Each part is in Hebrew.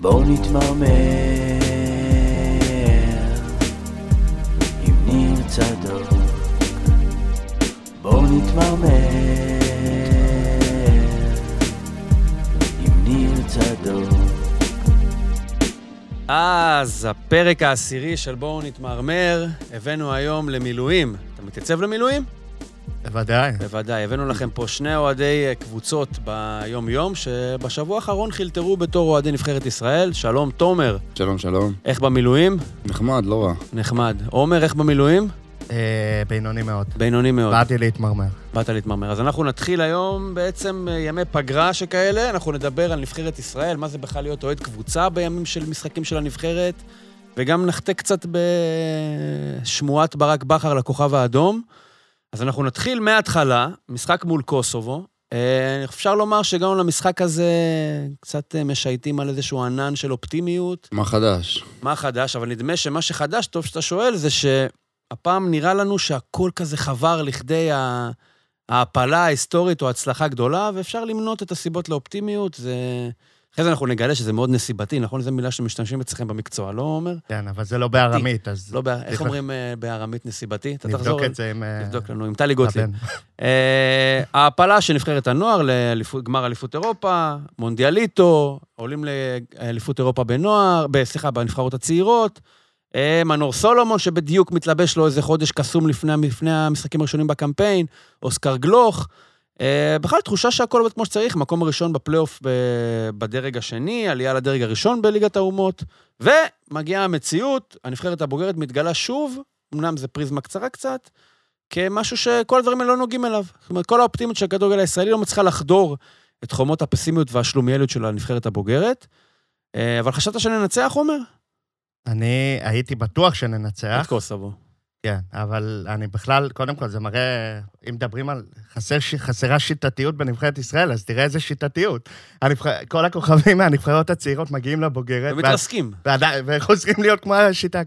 בואו נתמרמר עם ניר צדוק. בואו נתמרמר עם ניר צדוק. אז הפרק העשירי של בואו נתמרמר, הבאנו היום למילואים. אתה מתייצב למילואים? בוודאי. בוודאי. הבאנו לכם פה שני אוהדי אה, קבוצות ביום-יום, שבשבוע האחרון חילטרו בתור אוהדי נבחרת ישראל. שלום, תומר. שלום, שלום. איך במילואים? נחמד, לא רע. נחמד. עומר, איך במילואים? אה, בינוני מאוד. בינוני מאוד. באתי להתמרמר. באת להתמרמר. אז אנחנו נתחיל היום בעצם אה, ימי פגרה שכאלה, אנחנו נדבר על נבחרת ישראל, מה זה בכלל להיות אוהד קבוצה בימים של משחקים של הנבחרת, וגם נחטא קצת בשמועת ברק בכר לכוכב האדום. אז אנחנו נתחיל מההתחלה, משחק מול קוסובו. אה, אפשר לומר שהגענו למשחק הזה קצת אה, משייטים על איזשהו ענן של אופטימיות. מה חדש? מה חדש? אבל נדמה שמה שחדש, טוב שאתה שואל, זה שהפעם נראה לנו שהכל כזה חבר לכדי ההעפלה ההיסטורית או הצלחה גדולה, ואפשר למנות את הסיבות לאופטימיות. זה... אחרי זה אנחנו נגלה שזה מאוד נסיבתי, נכון? זו מילה שמשתמשים אצלכם במקצוע, לא אומר? כן, אבל זה לא בארמית, אז... לא. איך. אומרים אה, בארמית נסיבתי? אתה נבדוק תחזור... את זה עם... אה, תבדוק לנו, עם טלי גוטליב. אה, ההעפלה של נבחרת הנוער לגמר אליפות אירופה, מונדיאליטו, עולים לאליפות אירופה בנוער, סליחה, בנבחרות הצעירות. אה, מנור סולומון, שבדיוק מתלבש לו איזה חודש קסום לפני המשחקים הראשונים בקמפיין, אוסקר גלוך. אה, בכלל, תחושה שהכל עובד כמו שצריך, מקום ראשון בפלייאוף ב- בדרג השני, עלייה לדרג הראשון בליגת האומות, ומגיעה המציאות, הנבחרת הבוגרת מתגלה שוב, אמנם זה פריזמה קצרה קצת, כמשהו שכל הדברים האלה לא נוגעים אליו. זאת אומרת, כל האופטימיות של הכדורגל הישראלי לא מצליחה לחדור את חומות הפסימיות והשלומיאליות של הנבחרת הבוגרת. אה, אבל חשבת שננצח, עומר? אני הייתי בטוח שננצח, את קוסובו. כן, אבל אני בכלל, קודם כל, זה מראה, אם מדברים על חסר, חסרה שיטתיות בנבחרת ישראל, אז תראה איזה שיטתיות. הנבחר, כל הכוכבים מהנבחרות הצעירות מגיעים לבוגרת, ומתרסקים. וחוזרים להיות כמו השיטה.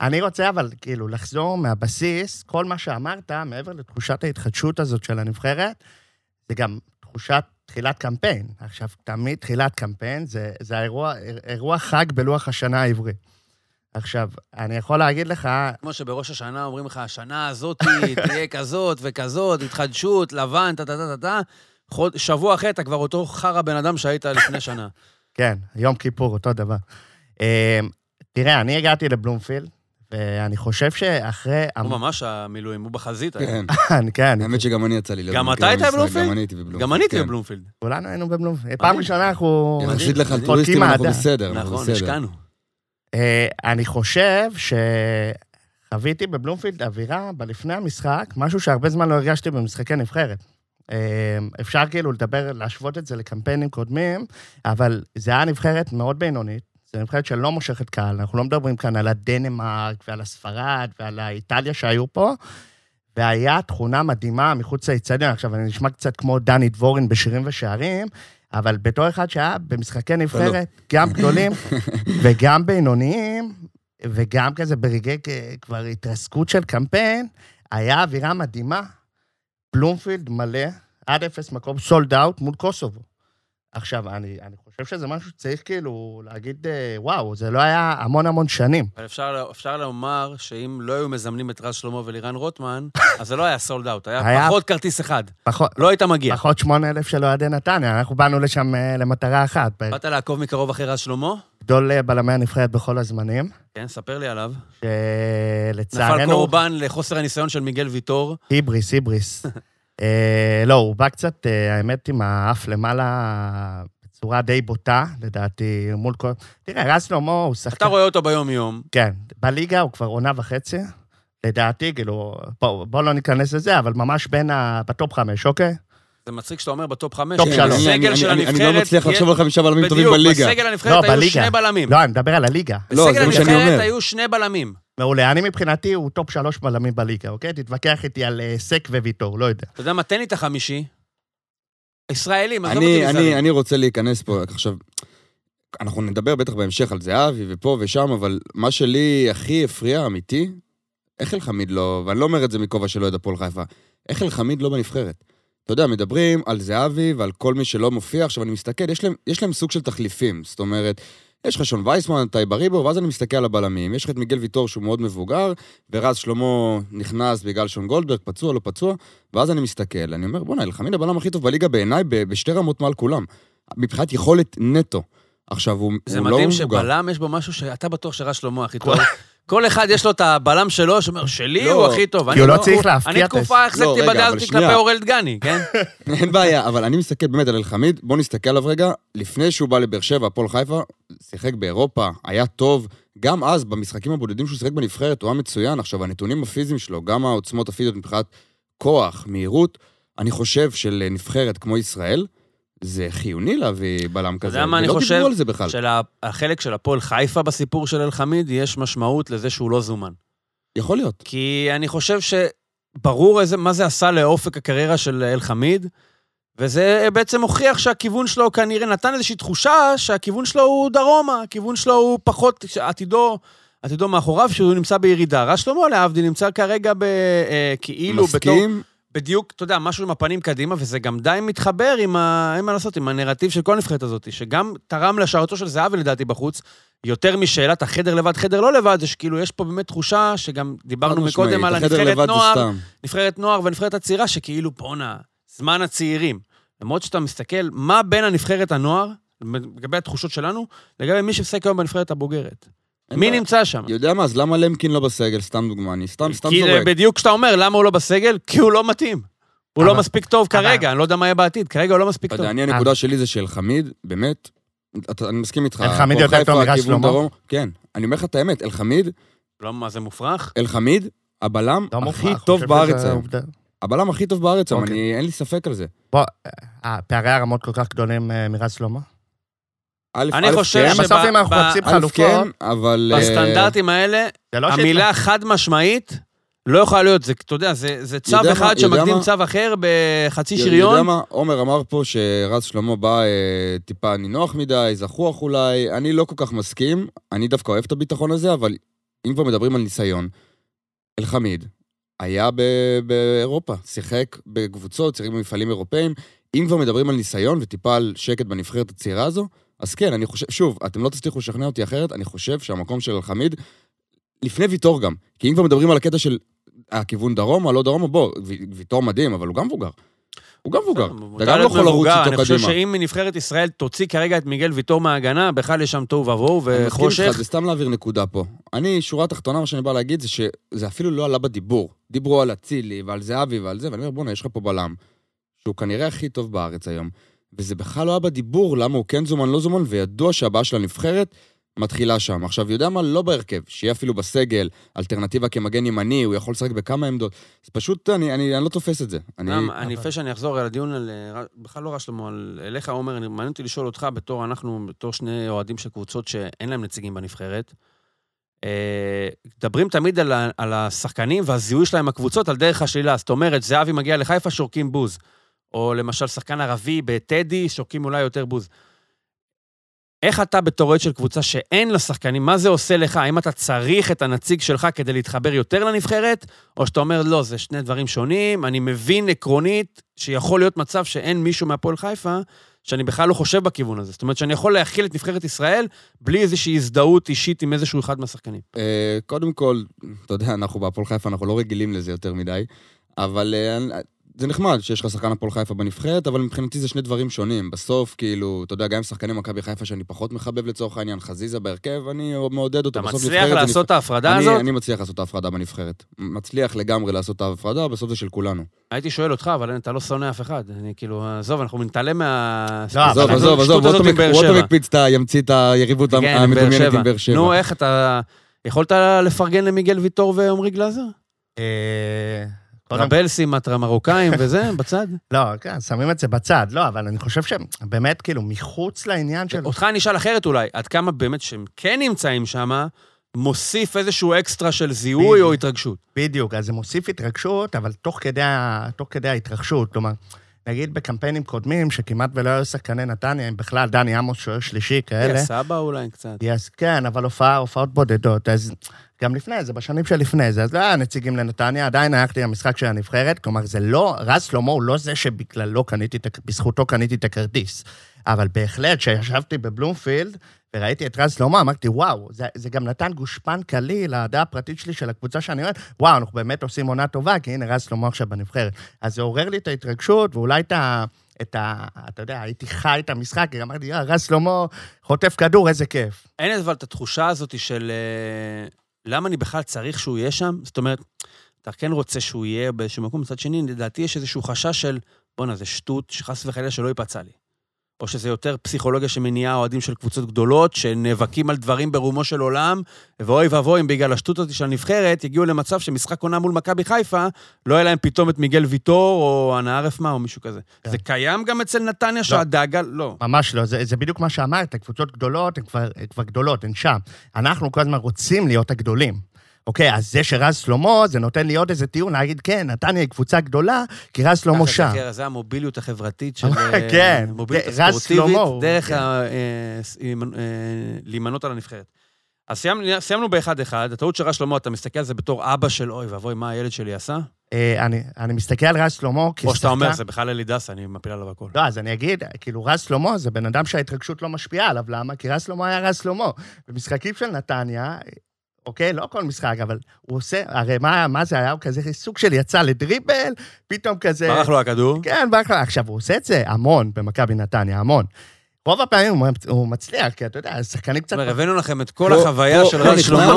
אני רוצה אבל כאילו לחזור מהבסיס, כל מה שאמרת, מעבר לתחושת ההתחדשות הזאת של הנבחרת, זה גם תחושת תחילת קמפיין. עכשיו, תמיד תחילת קמפיין זה, זה האירוע, אירוע חג בלוח השנה העברי. עכשיו, אני יכול להגיד לך, כמו שבראש השנה אומרים לך, השנה הזאת תהיה כזאת וכזאת, התחדשות, לבן, טה-טה-טה-טה. שבוע אחרי אתה כבר אותו חרא בן אדם שהיית לפני שנה. כן, יום כיפור, אותו דבר. אה, תראה, אני הגעתי לבלומפילד, ואני חושב שאחרי... הוא ממש המילואים, הוא בחזית. כן. כן, האמת שגם אני יצא לי להיות גם אתה היית בבלומפילד? גם אני הייתי בבלומפילד. גם אני הייתי כן. בבלומפילד. כולנו היינו בבלומפילד. פעם ראשונה אנחנו... יחסית לך אנחנו. בסדר, נכון, בסדר. השקענו. אה, אני חושב שחוויתי בבלומפילד אווירה בלפני המשחק, משהו שהרבה זמן לא הרגשתי במשחקי נבחרת. אה, אפשר כאילו לדבר, להשוות את זה לקמפיינים קודמים, אבל זה היה נבחרת מאוד בינונית. זו נבחרת שלא מושכת קהל, אנחנו לא מדברים כאן על הדנמרק ועל הספרד ועל האיטליה שהיו פה, והיה תכונה מדהימה מחוץ לאיצטדיון. עכשיו, אני נשמע קצת כמו דני דבורין בשירים ושערים, אבל בתור אחד שהיה במשחקי נבחרת, גם גדולים וגם בינוניים, וגם כזה ברגעי כבר התרסקות של קמפיין, היה אווירה מדהימה. בלומפילד מלא, עד אפס מקום, סולד אאוט מול קוסובו. עכשיו, אני, אני חושב שזה משהו שצריך כאילו להגיד, אה, וואו, זה לא היה המון המון שנים. אבל אפשר, אפשר לומר שאם לא היו מזמנים את רז שלמה ולירן רוטמן, אז זה לא היה סולד אאוט, היה, היה- פחות כרטיס אחד. פחות, לא היית מגיע. פחות שמונה אלף של אוהדי נתניה, אנחנו באנו לשם אה, למטרה אחת. באת לעקוב מקרוב אחרי רז שלמה? גדול אה, בלמי הנבחרת בכל הזמנים, כן, ספר לי עליו. נפל שלצערנו... קורבן לחוסר הניסיון של מיגל ויטור. היבריס, היבריס. אה, לא, הוא בא קצת, אה, האמת, עם האף למעלה בצורה די בוטה, לדעתי, מול כל... תראה, רז שלמה הוא שחקן... אתה רואה אותו ביום-יום. כן, בליגה הוא כבר עונה וחצי, לדעתי, כאילו, בוא, בוא לא ניכנס לזה, אבל ממש בין ה... ב top חמש, אוקיי? זה מצחיק שאתה אומר ב top חמש. top שלוש. אני- בסגל אני- של אני- הנבחרת... אני לא מצליח לחשוב על חמישה בלמים טובים בדיוק, בליגה. בסגל לא, הנבחרת היו בליגה. שני בלמים. לא, אני מדבר על הליגה. לא, בסגל הנבחרת. היו שני בלמים. מעולה, אני מבחינתי הוא top שלוש בלמים בליגה, אוקיי? תתווכח איתי על אה, סק וויטור, לא יודע. אתה יודע מה, תן לי את החמישי. ישראלים, עזוב אני, אותי אני, מזרים. אני רוצה להיכנס פה, עכשיו, אנחנו נדבר בטח בהמשך על זהבי ופה ושם, אבל מה שלי הכי הפריע, אמיתי, איך אלחמיד לא, ואני לא אומר את זה מכובע של אוהד הפועל חיפה, איך אלחמיד לא בנבחרת? אתה יודע, מדברים על זהבי ועל כל מי שלא מופיע, עכשיו אני מסתכל, יש להם, יש להם סוג של תחליפים, זאת אומרת, יש לך שון וייסמן, טי בריבו, ואז אני מסתכל על הבלמים. יש לך את מיגל ויטור שהוא מאוד מבוגר, ורז שלמה נכנס בגלל שון גולדברג, פצוע, לא פצוע, ואז אני מסתכל, אני אומר, בואנה, אלחמיד הבלם הכי טוב בליגה בעיניי, בשתי רמות מעל כולם. מבחינת יכולת נטו. עכשיו, הוא, זה הוא לא מדהים מבוגר. שבלם יש בו משהו שאתה בטוח שרז שלמה הכי טוב. כל אחד יש לו את הבלם שלו, שאומר, שלי לא, הוא הכי טוב. כי אני הוא לא תקופה- צריך להפתיע אני את תקופה לא, החזקתי בדלתי שנייה. כלפי אורל דגני, כן? אין בעיה, אבל אני מסתכל באמת על אלחמיד, בוא נסתכל עליו רגע, לפני שהוא בא לבאר שבע, הפועל חיפה, שיחק באירופה, היה טוב, גם אז, במשחקים הבודדים שהוא שיחק בנבחרת, הוא היה מצוין. עכשיו, הנתונים הפיזיים שלו, גם העוצמות הפיזיות מבחינת כוח, מהירות, אני חושב שלנבחרת כמו ישראל, זה חיוני להביא בלם כזה. יודע מה אני ולא חושב? דיברו על זה בכלל. שלחלק של הפועל חיפה בסיפור של אלחמיד, יש משמעות לזה שהוא לא זומן. יכול להיות. כי אני חושב שברור איזה, מה זה עשה לאופק הקריירה של אלחמיד, וזה בעצם הוכיח שהכיוון שלו כנראה נתן איזושהי תחושה שהכיוון שלו הוא דרומה, הכיוון שלו הוא פחות, עתידו, עתידו מאחוריו, שהוא נמצא בירידה. רז שלמה, להבדיל, נמצא כרגע ב, אה, כאילו בתור... מסכים, בדיוק, אתה יודע, משהו עם הפנים קדימה, וזה גם די מתחבר עם ה... אין מה לעשות, עם הנרטיב של כל הנבחרת הזאת, שגם תרם להשארתו של זהבי לדעתי בחוץ, יותר משאלת החדר לבד, חדר לא לבד, זה שכאילו, יש פה באמת תחושה, שגם דיברנו מקודם על הנבחרת נוער. נבחרת נוער ונבחרת הצעירה, שכאילו, בואנה, זמן הצעירים. למרות שאתה מסתכל, מה בין הנבחרת הנוער, לגבי התחושות שלנו, לגבי מי שמשחק היום בנבחרת הבוגרת. מי. נמצא שם? יודע מה, אז למה למקין לא בסגל? סתם דוגמה, אני סתם, סתם כי זורק. בדיוק כשאתה אומר, למה הוא לא בסגל? כי הוא לא מתאים. הוא לא מספיק טוב כרגע, אני לא יודע מה יהיה בעתיד, כרגע הוא לא מספיק טוב. אני, הנקודה שלי זה שאלחמיד, באמת, אני מסכים איתך. אלחמיד יותר טוב כיוון שלמה? כן. אני אומר לך את האמת, אלחמיד, לא, מה זה מופרך? אלחמיד, הבלם לא הכי מופרך, טוב בארץ היום. הבלם הכי טוב בארץ היום. אני, אין לי ספק על זה. בוא, אה, פערי הרמות כל כך גדולים אה, מרז שלמה? אני חושב כן, בסוף אם אנחנו מחפשים חלופות, כן, אבל... אה, בסטנדרטים האלה, לא המילה חד משמעית לא יכולה להיות, זה, אתה יודע, זה, זה צו יודע אחד שמקדים מה? צו אחר בחצי אתה יודע שריון. מה, עומר אמר פה שרז שלמה בא אה, טיפה נינוח מדי, זחוח אולי, אני לא כל כך מסכים, אני דווקא אוהב את הביטחון הזה, אבל אם כבר מדברים על ניסיון, אלחמיד היה ב- באירופה, שיחק בקבוצות, שיחק במפעלים אירופאים, אם כבר מדברים על ניסיון וטיפה על שקט בנבחרת הצעירה הזו, אז כן, אני חושב, שוב, אתם לא תצליחו לשכנע אותי אחרת, אני חושב שהמקום של אלחמיד, לפני ויטור גם, כי אם כבר מדברים על הקטע של הכיוון דרומה, לא דרומה, בוא, ויטור מדהים, אבל הוא גם מבוגר. הוא גם מבוגר. אתה גם לא יכול לרוץ איתו אני חושב קדימה. שאם מנבחרת ישראל תוציא כרגע את מיגל ויטור מההגנה, בכלל יש שם תוהו ובוהו אני וחושך. איתך, זה סתם להעביר נקודה פה. אני, שורה תחתונה, מה שאני בא להגיד זה שזה אפילו לא עלה בדיבור. דיברו על אצילי ועל זהבי ועל זה, ואני אומר, בואנה, יש לך פה בלם, שהוא כנראה הכי טוב בארץ היום, וזה בכלל לא היה בדיבור למה הוא כן זומן, לא זומן, וידוע שהבעיה של הנבחרת מתחילה שם. עכשיו, יודע מה? לא בהרכב, שיהיה אפילו בסגל, אלטרנטיבה כמגן ימני, הוא יכול לשחק בכמה עמדות. זה פשוט, אני, אני, אני לא תופס את זה. אני... גם, אני לפני שאני אחזור על הדיון על... אה, בכלל לא רע שלמה, על אליך, עומר, אני- מעניין אותי לשאול אותך, בתור אנחנו, בתור שני אוהדים של קבוצות שאין להם נציגים בנבחרת. אה, מדברים תמיד על, על השחקנים והזיהוי שלהם הקבוצות על דרך השלילה. זאת אומרת, זהבי מגיע לחיפה, שורקים בוז. או למשל, שחקן ערבי בטדי, שורקים אולי יותר בוז. איך אתה בתור אוהד של קבוצה שאין לה שחקנים, מה זה עושה לך? האם אתה צריך את הנציג שלך כדי להתחבר יותר לנבחרת, או שאתה אומר, לא, זה שני דברים שונים, אני מבין עקרונית שיכול להיות מצב שאין מישהו מהפועל חיפה, שאני בכלל לא חושב בכיוון הזה. זאת אומרת, שאני יכול להכיל את נבחרת ישראל בלי איזושהי הזדהות אישית עם איזשהו אחד מהשחקנים. אה, קודם כל, אתה יודע, אנחנו בהפועל חיפה, אנחנו לא רגילים לזה יותר מדי, אבל אה, זה נחמד שיש לך שחקן הפועל חיפה בנבחרת, אבל מבחינתי זה שני דברים שונים. בסוף, כאילו, אתה יודע, גם עם שחקני מכבי חיפה שאני פחות מחבב לצורך העניין, חזיזה בהרכב, אני מעודד אותו. אתה בסוף מצליח לעשות את ההפרדה אני, הזאת? אני מצליח לעשות את ההפרדה בנבחרת. מצליח לגמרי לעשות את ההפרדה, בסוף זה של כולנו. הייתי שואל אותך, אבל אתה לא שונא אף אחד. אני כאילו, עזוב, אנחנו נתעלם מה... לא, עזוב, עזוב, עזוב, רוטו שבע. מקפיץ את. ימציא את היריבות כן, המדומיינת. עם באר שבע. נו, איך אתה... יכולת לפרגן למיגל ויטור ועמרי גלאזר? אה, קודם רבלסים, המרוקאים וזה, בצד? לא, כן, שמים את זה בצד. לא, אבל אני חושב שבאמת, כאילו, מחוץ לעניין של... אותך אני אשאל אחרת אולי, עד כמה באמת שהם כן נמצאים שם, מוסיף איזשהו אקסטרה של זיהוי בדיוק. או התרגשות? בדיוק, אז זה מוסיף התרגשות, אבל תוך כדי, תוך כדי ההתרגשות, כלומר, נגיד בקמפיינים קודמים, שכמעט ולא היו שחקני נתניה, אם בכלל דני עמוס שוער שלישי כאלה. סבא אולי קצת. יס, כן, אבל הופעה, הופעות בודדות, אז גם לפני זה, בשנים שלפני זה, אז לא היה נציגים לנתניה, עדיין הלכתי למשחק של הנבחרת, כלומר, זה לא, רז שלמה הוא לא זה שבגללו קניתי, בזכותו קניתי את הכרטיס. אבל בהחלט, כשישבתי בבלומפילד וראיתי את רז שלמה, אמרתי, וואו, זה, זה גם נתן גושפנקה לי לדעה הפרטית שלי של הקבוצה שאני אוהד, וואו, אנחנו באמת עושים עונה טובה, כי הנה רז שלמה עכשיו בנבחרת. אז זה עורר לי את ההתרגשות, ואולי את ה... את ה... אתה יודע, הייתי חי את המשחק, אמרתי, יא, רז שלמה חוטף כדור, איזה כיף. אין אבל את התחושה הזאת של אה, למה אני בכלל צריך שהוא יהיה שם? זאת אומרת, אתה כן רוצה שהוא יהיה באיזשהו מקום, מצד שני, לדעתי יש איזשהו חשש של, בואנה, זה שטות, שחס וחלילה שלא ייפצע לי. או שזה יותר פסיכולוגיה שמניעה אוהדים של קבוצות גדולות, שנאבקים על דברים ברומו של עולם, ואוי ואבוי אם בגלל השטות הזאת של הנבחרת, יגיעו למצב שמשחק עונה מול מכבי חיפה, לא יהיה להם פתאום את מיגל ויטור, או אנה ערף מה, או מישהו כזה. כן. זה קיים גם אצל נתניה, שהדאגה, לא. ממש לא, זה, זה בדיוק מה שאמרת, קבוצות גדולות, הן כבר, כבר גדולות, הן שם. אנחנו כל הזמן רוצים להיות הגדולים. אוקיי, אז זה שרז שלמה, זה נותן לי עוד איזה טיעון, להגיד, כן, נתניה היא קבוצה גדולה, כי רז שלמה שם. זה- המוביליות החברתית של... אה, כן, רז שלמה דרך כן. אה, אה, להימנות על הנבחרת. אז סיימנו- סיימנו באחד-אחד, הטעות של רז שלמה, אתה מסתכל על זה בתור אבא של אוי ואבוי, מה הילד שלי עשה? אני, אני מסתכל על רז שלמה כשחקן... או שאתה אומר, זה בכלל אלי דסה, אני מפיל עליו הכל. לא, אז אני אגיד, כאילו, רז שלמה זה בן אדם שההתרגשות לא משפיעה עליו, למה? כי רז שלמה היה רז שלמה. במשחקים של נתניה, אוקיי, לא כל משחק, אבל הוא עושה, הרי מה, מה זה היה? הוא כזה סוג של יצא לדריבל, פתאום כזה... ברח לו הכדור. כן, ברח לו. עכשיו, הוא עושה את זה המון במכבי נתניה, המון. רוב הפעמים הוא מצ- הוא מצליח, כי אתה יודע, שחקנים קצת... זאת אומרת, הבאנו לכם את כל החוויה של נכנס- שלמה.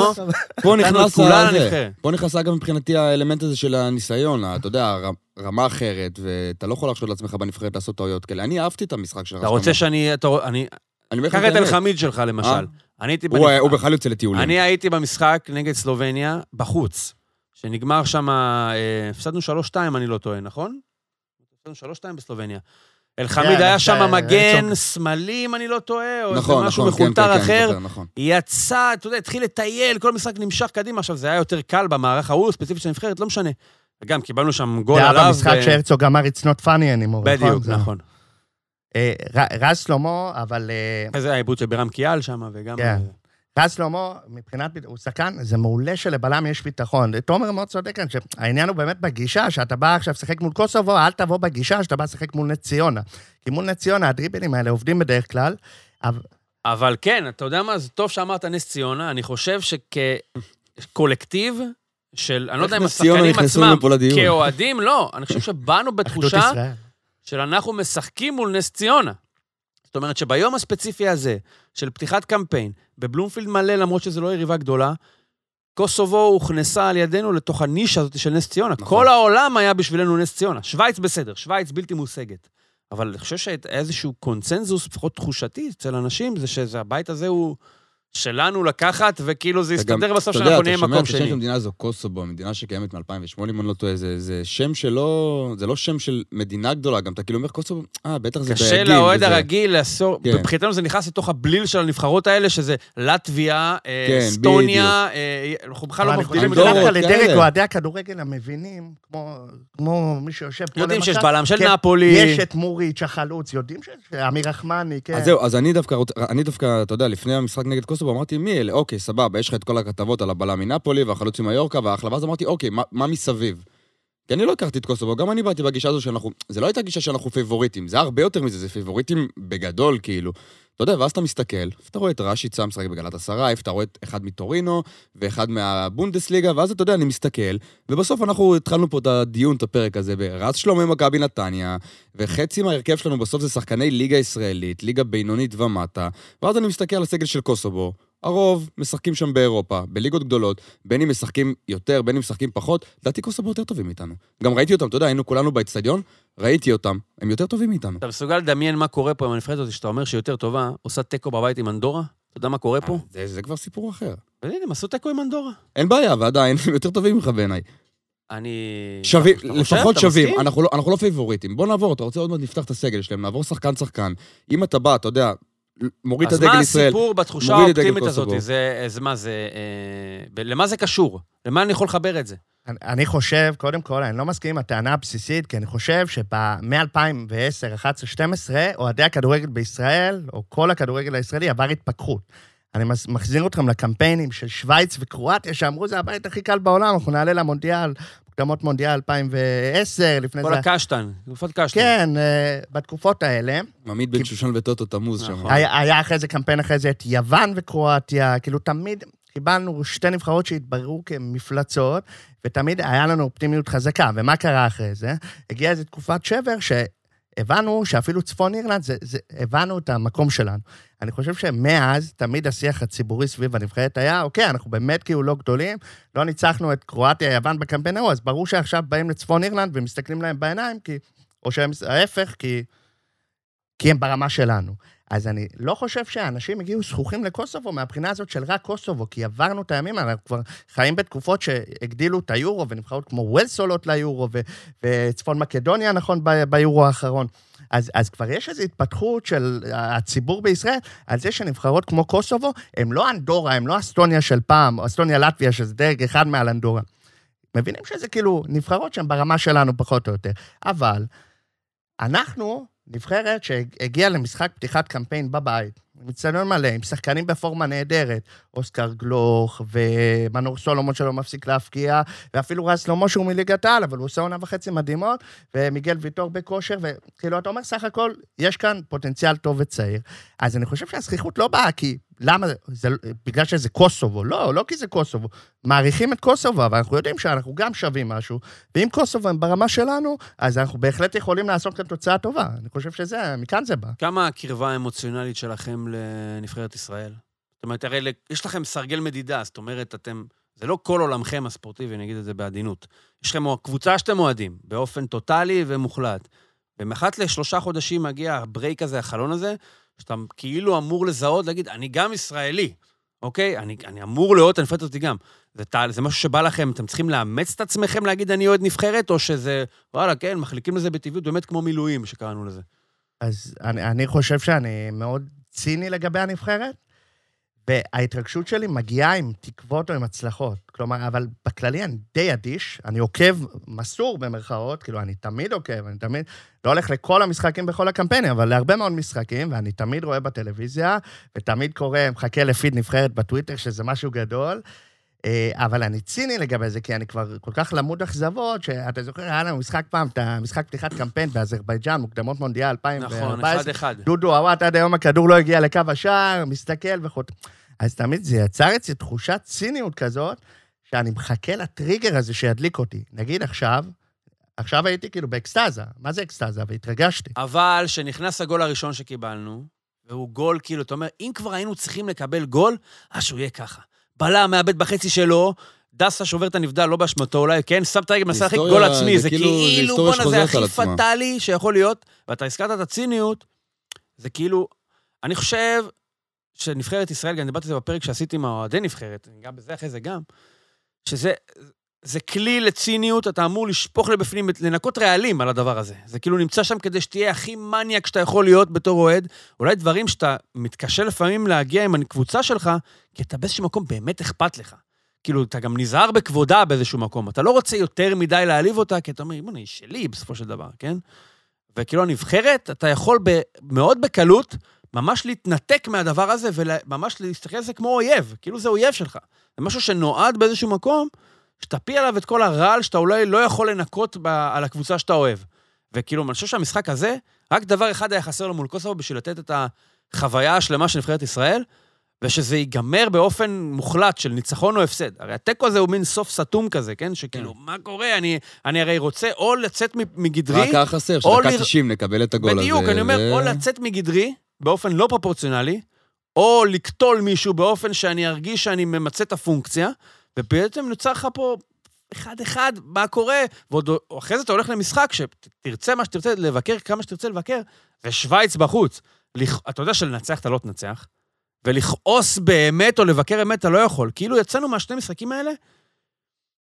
פה את נכנס. לנבחרת. פה נכנס אגב מבחינתי האלמנט הזה של הניסיון, אתה יודע, רמה אחרת, ואתה לא יכול להרשות לעצמך בנבחרת לעשות טעויות כאלה. אני אהבתי את המשחק של רז אתה רוצה שלמה. שאני... אתה- אני... אני אומר לך קח את את האמת. אלחמיד שלך, למשל. אני הייתי הוא-. הוא בכלל יוצא לטיולים. אני הייתי במשחק נגד סלובניה, בחוץ, שנגמר שם, אה, הפסדנו 3-2, אני לא טועה, נכון? הפסדנו 3-2 בסלובניה. אלחמיד כן, היה שם כן, מגן. שמאלי, אם אני לא טועה, או איזה נכון, משהו נכון, כן, מחולטר כן, כן, אחר. זוכר, נכון. יצא, אתה יודע, התחיל לטייל, כל משחק נמשך קדימה. עכשיו, זה היה יותר קל במערך ההוא, ספציפית של הנבחרת, לא משנה. וגם, קיבלנו שם גול זה היה עליו. במשחק ו- שהרצוג אמר it's not funny anymore. בדיוק, זה- נכון. אה, רז שלמה, אבל... אה, איזה העיבוד של בירם קיאל שם, וגם... כן. רז שלמה, מבחינת, הוא שחקן, זה מעולה שלבלם יש ביטחון. תומר מאוד צודק כאן, שהעניין הוא באמת בגישה, שאתה בא עכשיו לשחק מול קוסובו, אל תבוא בגישה שאתה בא לשחק מול נס ציונה. כי מול נס ציונה הדריבלים האלה עובדים בדרך כלל, אבל אבל כן, אתה יודע מה, זה טוב שאמרת נס ציונה, אני חושב שכקולקטיב של, אני לא יודע אם השחקנים עצמם? כאוהדים, לא, אני חושב שבאנו בתחושה. של אנחנו משחקים מול נס ציונה. זאת אומרת שביום הספציפי הזה, של פתיחת קמפיין, בבלומפילד מלא, למרות שזו לא יריבה גדולה, קוסובו הוכנסה על ידינו לתוך הנישה הזאת של נס ציונה. נכון. כל העולם היה בשבילנו נס ציונה. שווייץ בסדר, שווייץ בלתי מושגת. אבל אני חושב שאיזשהו קונצנזוס, לפחות תחושתי, אצל אנשים, זה שהבית הזה הוא שלנו לקחת, וכאילו זה אתה יסתדר בסוף אתה יודע, שאנחנו אתה נהיה שומע מקום את השם של שני. המדינה הזו קוסובו, מדינה שקיימת מ-2008, אם אני לא טועה, זה זה שם שלא... זה לא שם של מדינה גדולה, גם אתה כאילו אומר קוסובו, אה, בטח זה קשה בגיל. לאוהד וזה." הרגיל לעשור, כן. מבחינתנו זה נכנס לתוך הבליל של הנבחרות האלה, שזה לטביה, אה, כן, אסטוניה, אה, אנחנו בכלל לא אני מבדילים זה. שדווקא לדרג כאלה. אוהדי הכדורגל המבינים, כמו- כמו מי שיושב פה יודעים שיש בלם של כן, נפולי. יש את מוריץ' החלוץ, יודעים שיש אמיר רחמני, כן. אז זהו, אז אני דווקא, אני דווקא, אתה יודע, לפני המשחק נגד קוסובו, אמרתי, מי אלה? אוקיי, סבבה, יש לך את כל הכתבות על הבלם מנפולי והחלוץ ממיורקה והאחלה, ואז אמרתי, אוקיי, מה, מה מסביב? כי אני לא הכרתי את קוסובו, גם אני באתי בגישה הזו שאנחנו, זה לא הייתה גישה שאנחנו פייבוריטים, זה הרבה יותר מזה, זה פייבוריטים בגדול, כאילו. אתה יודע, ואז אתה מסתכל, אתה רואה את רשיצה משחק בגלטסראיי, אתה רואה את אחד מטורינו, ואחד מהבונדסליגה, ואז אתה יודע, אני מסתכל, ובסוף אנחנו התחלנו פה את הדיון, את הפרק הזה, ברז שלמה ממכבי נתניה, וחצי מההרכב שלנו בסוף זה שחקני ליגה ישראלית, ליגה בינונית ומטה, ואז אני מסתכל על הסגל של קוסובו, הרוב משחקים שם באירופה, בליגות גדולות, בין אם משחקים יותר, בין אם משחקים פחות, לדעתי קוסובו יותר טובים מאיתנו. גם ראיתי אותם, אתה יודע, היינו כולנו באצטדיון, ראיתי אותם, הם יותר טובים מאיתנו. אתה מסוגל לדמיין מה קורה פה עם הנבחרת הזאת, שאתה אומר שהיא יותר טובה, עושה תיקו בבית עם אנדורה? אתה יודע מה קורה פה? זה, זה כבר סיפור אחר. והנה, הם עשו תיקו עם אנדורה. אין בעיה, ועדיין, הם יותר טובים ממך בעיניי. אני... שווים? לפחות שווים? אנחנו לא, אנחנו לא פייבוריטים. בוא נעבור, אתה רוצה עוד מעט נפתח את הסגל שלהם, נעבור שחקן-שחקן. אם אתה בא, אתה יודע, מוריד את אז הדגל מה ישראל, הסיפור בתחושה מוריד את דגל האופטימית הזאת? זה, זה מה זה... אה, למה זה קשור? למה אני יכול לחבר את זה? אני- אני חושב, קודם כל, אני לא מסכים עם הטענה הבסיסית, כי אני חושב שמ-2010, 11, 12, אוהדי הכדורגל בישראל, או כל הכדורגל הישראלי, עבר התפכחות. אני מחזיר אתכם לקמפיינים של שווייץ וקרואטיה, שאמרו, זה הבית הכי קל בעולם, אנחנו נעלה למונדיאל. מוקדמות מונדיאל 2010, לפני כל זה... הקשטן, תקופת קשטן. כן, אה, בתקופות האלה. עמית בן שושן וטוטו תמוז שם. היה, היה אחרי זה קמפיין אחרי זה את יוון וקרואטיה, כאילו תמיד קיבלנו שתי נבחרות שהתבררו כמפלצות, ותמיד היה לנו אופטימיות חזקה. ומה קרה אחרי זה? הגיעה איזו תקופת שבר שהבנו שאפילו צפון אירלנד, זה, זה, הבנו את המקום שלנו. אני חושב שמאז, תמיד השיח הציבורי סביב הנבחרת היה, אוקיי, אנחנו באמת כאילו לא גדולים, לא ניצחנו את קרואטיה, יוון בקמפיין ההוא, אז ברור שעכשיו באים לצפון אירלנד ומסתכלים להם בעיניים, כי, או שהם ההפך, כי, כי הם ברמה שלנו. אז אני לא חושב שאנשים הגיעו זכוכים לקוסובו מהבחינה הזאת של רק קוסובו, כי עברנו את הימים, אנחנו כבר חיים בתקופות שהגדילו את היורו, ונבחרות כמו ווילס עולות ליורו, ו- וצפון מקדוניה, נכון, ב- ביורו האחרון. אז, אז כבר יש איזו התפתחות של הציבור בישראל על זה שנבחרות כמו קוסובו, הם לא אנדורה, הם לא אסטוניה של פעם, או אסטוניה-לטביה, שזה דרג אחד מעל אנדורה. מבינים שזה כאילו נבחרות שהן ברמה שלנו פחות או יותר. אבל אנחנו נבחרת שהגיעה למשחק פתיחת קמפיין בבית, עם אצטדיון מלא, עם שחקנים בפורמה נהדרת, אוסקר גלוך ומנור סולומון שלא מפסיק להפקיע, ואפילו רז שלמה שהוא מליגת העל, אבל הוא עושה עונה וחצי מדהימות, ומיגל ויטור בכושר, וכאילו, אתה אומר, סך הכל, יש כאן פוטנציאל טוב וצעיר. אז אני חושב שהזכיחות לא באה כי... למה? זה, בגלל שזה קוסובו. לא, לא כי זה קוסובו. מעריכים את קוסובו, אבל אנחנו יודעים שאנחנו גם שווים משהו, ואם קוסובו הם ברמה שלנו, אז אנחנו בהחלט יכולים לעשות כאן תוצאה טובה. אני חושב שזה, מכאן זה בא. כמה הקרבה האמוציונלית שלכם לנבחרת ישראל? זאת אומרת, הרי יש לכם סרגל מדידה, זאת אומרת, אתם... זה לא כל עולמכם הספורטיבי, אני אגיד את זה בעדינות. יש לכם קבוצה שאתם אוהדים, באופן טוטאלי ומוחלט. ומאחת לשלושה חודשים מגיע הברייק הזה, החלון הזה, שאתה כאילו אמור לזהות, להגיד, אני גם ישראלי, אוקיי? אני, אני אמור לאהוד את הנבחרת הזאת גם. זה, זה משהו שבא לכם, אתם צריכים לאמץ את עצמכם להגיד, אני אוהד נבחרת, או שזה, וואלה, כן, מחליקים לזה בטבעיות, באמת כמו מילואים שקראנו לזה. אז אני, אני חושב שאני מאוד ציני לגבי הנבחרת, וההתרגשות שלי מגיעה עם תקוות או עם הצלחות. כלומר, אבל בכללי אני די אדיש, אני עוקב מסור במרכאות, כאילו, אני תמיד עוקב, אני תמיד, לא הולך לכל המשחקים בכל הקמפיינים, אבל להרבה מאוד משחקים, ואני תמיד רואה בטלוויזיה, ותמיד קורא, מחכה לפיד נבחרת בטוויטר, שזה משהו גדול. אה, אבל אני ציני לגבי זה, כי אני כבר כל כך למוד אכזבות, שאתה זוכר, היה לנו משחק פעם, את המשחק פתיחת קמפיין באזרבייג'אן, מוקדמות מונדיאל 2014. נכון, אחד אחד. דודו עוואט, עד היום הכדור לא הגיע לקו השער, מסתכל וחוט... אז תמיד זה יצר אצלי תחושת ציניות כזאת, שאני מחכה לטריגר הזה שידליק אותי. נגיד עכשיו, עכשיו הייתי כאילו באקסטזה. מה זה אקסטזה? והתרגשתי. אבל כשנכנס הגול הראשון שקיבלנו, והוא גול, כאילו, אתה אומר, אם כבר היינו צריכים לקבל גול, אז שהוא יהיה ככה. בלם, מאבד בחצי שלו, דסה שובר את הנבדל, לא באשמתו אולי, כן, שם את הרגל, מנסה להרחיק גול עצמי, זה כאילו, בואנה, זה הכי פטאלי שיכול להיות, ואתה הזכרת את הציניות, זה כאילו, אני חושב שנבחרת ישראל, גם דיברתי על זה בפרק שעשיתי עם האוהדי נבחרת, אני אגע בזה אחרי זה גם, שזה זה כלי לציניות, אתה אמור לשפוך לבפנים, לנקות רעלים על הדבר הזה. זה כאילו נמצא שם כדי שתהיה הכי מניאק שאתה יכול להיות בתור אוהד. אולי דברים שאתה מתקשה לפעמים להגיע עם הקבוצה שלך, כי אתה באיזשהו מקום באמת אכפת לך. כאילו, אתה גם נזהר בכבודה באיזשהו מקום. אתה לא רוצה יותר מדי להעליב אותה, כי אתה אומר, בוא'נה, היא שלי בסופו של דבר, כן? וכאילו, הנבחרת, אתה יכול ב- מאוד בקלות ממש להתנתק מהדבר הזה וממש להסתכל על זה כמו אויב, כאילו זה אויב שלך. זה משהו שנועד באיזשהו מקום, שתפיל עליו את כל הרעל שאתה אולי לא יכול לנקות ב- על הקבוצה שאתה אוהב. וכאילו, אני חושב שהמשחק הזה, רק דבר אחד היה חסר לו מול קוסובו בשביל לתת את החוויה השלמה של נבחרת ישראל, ושזה ייגמר באופן מוחלט של ניצחון או הפסד. הרי התיקו הזה הוא מין סוף סתום כזה, כן? שכאילו, כן. מה קורה? אני, אני הרי רוצה או לצאת מגדרי... רק היה חסר, שדקה 90 נקבל את הגול הזה. בדיוק, אני אומר, ו... או לצאת מגדרי, באופן לא פרופורציונלי, או לקטול מישהו באופן שאני ארגיש שאני ממצה את הפונקציה, ובעצם נוצר לך פה אחד-אחד מה קורה, ועוד אחרי זה אתה הולך למשחק שתרצה מה שתרצה לבקר, כמה שתרצה לבקר, ושווייץ בחוץ. אתה יודע שלנצח אתה לא תנצח, ולכעוס באמת או לבקר אמת אתה לא יכול. כאילו יצאנו מהשני משחקים האלה,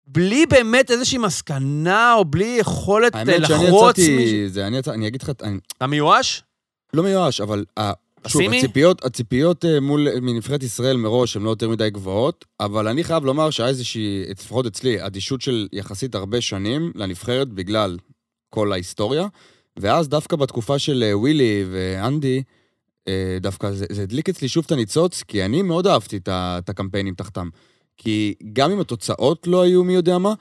בלי באמת איזושהי מסקנה, או בלי יכולת לחרוץ. האמת שאני יצאתי, זה, אני, יצא, אני אגיד לך... אתה מיואש? לא מיואש, אבל שוב, הציפיות, הציפיות אה, מול, מנבחרת ישראל מראש הן לא יותר מדי גבוהות, אבל אני חייב לומר שהיה איזושהי, לפחות אצלי, אדישות של יחסית הרבה שנים לנבחרת בגלל כל ההיסטוריה, ואז דווקא בתקופה של אה, ווילי ואנדי, אה, דווקא זה, זה הדליק אצלי שוב את הניצוץ, כי אני מאוד אהבתי את, את הקמפיינים תחתם. כי גם אם התוצאות לא היו מי יודע מה,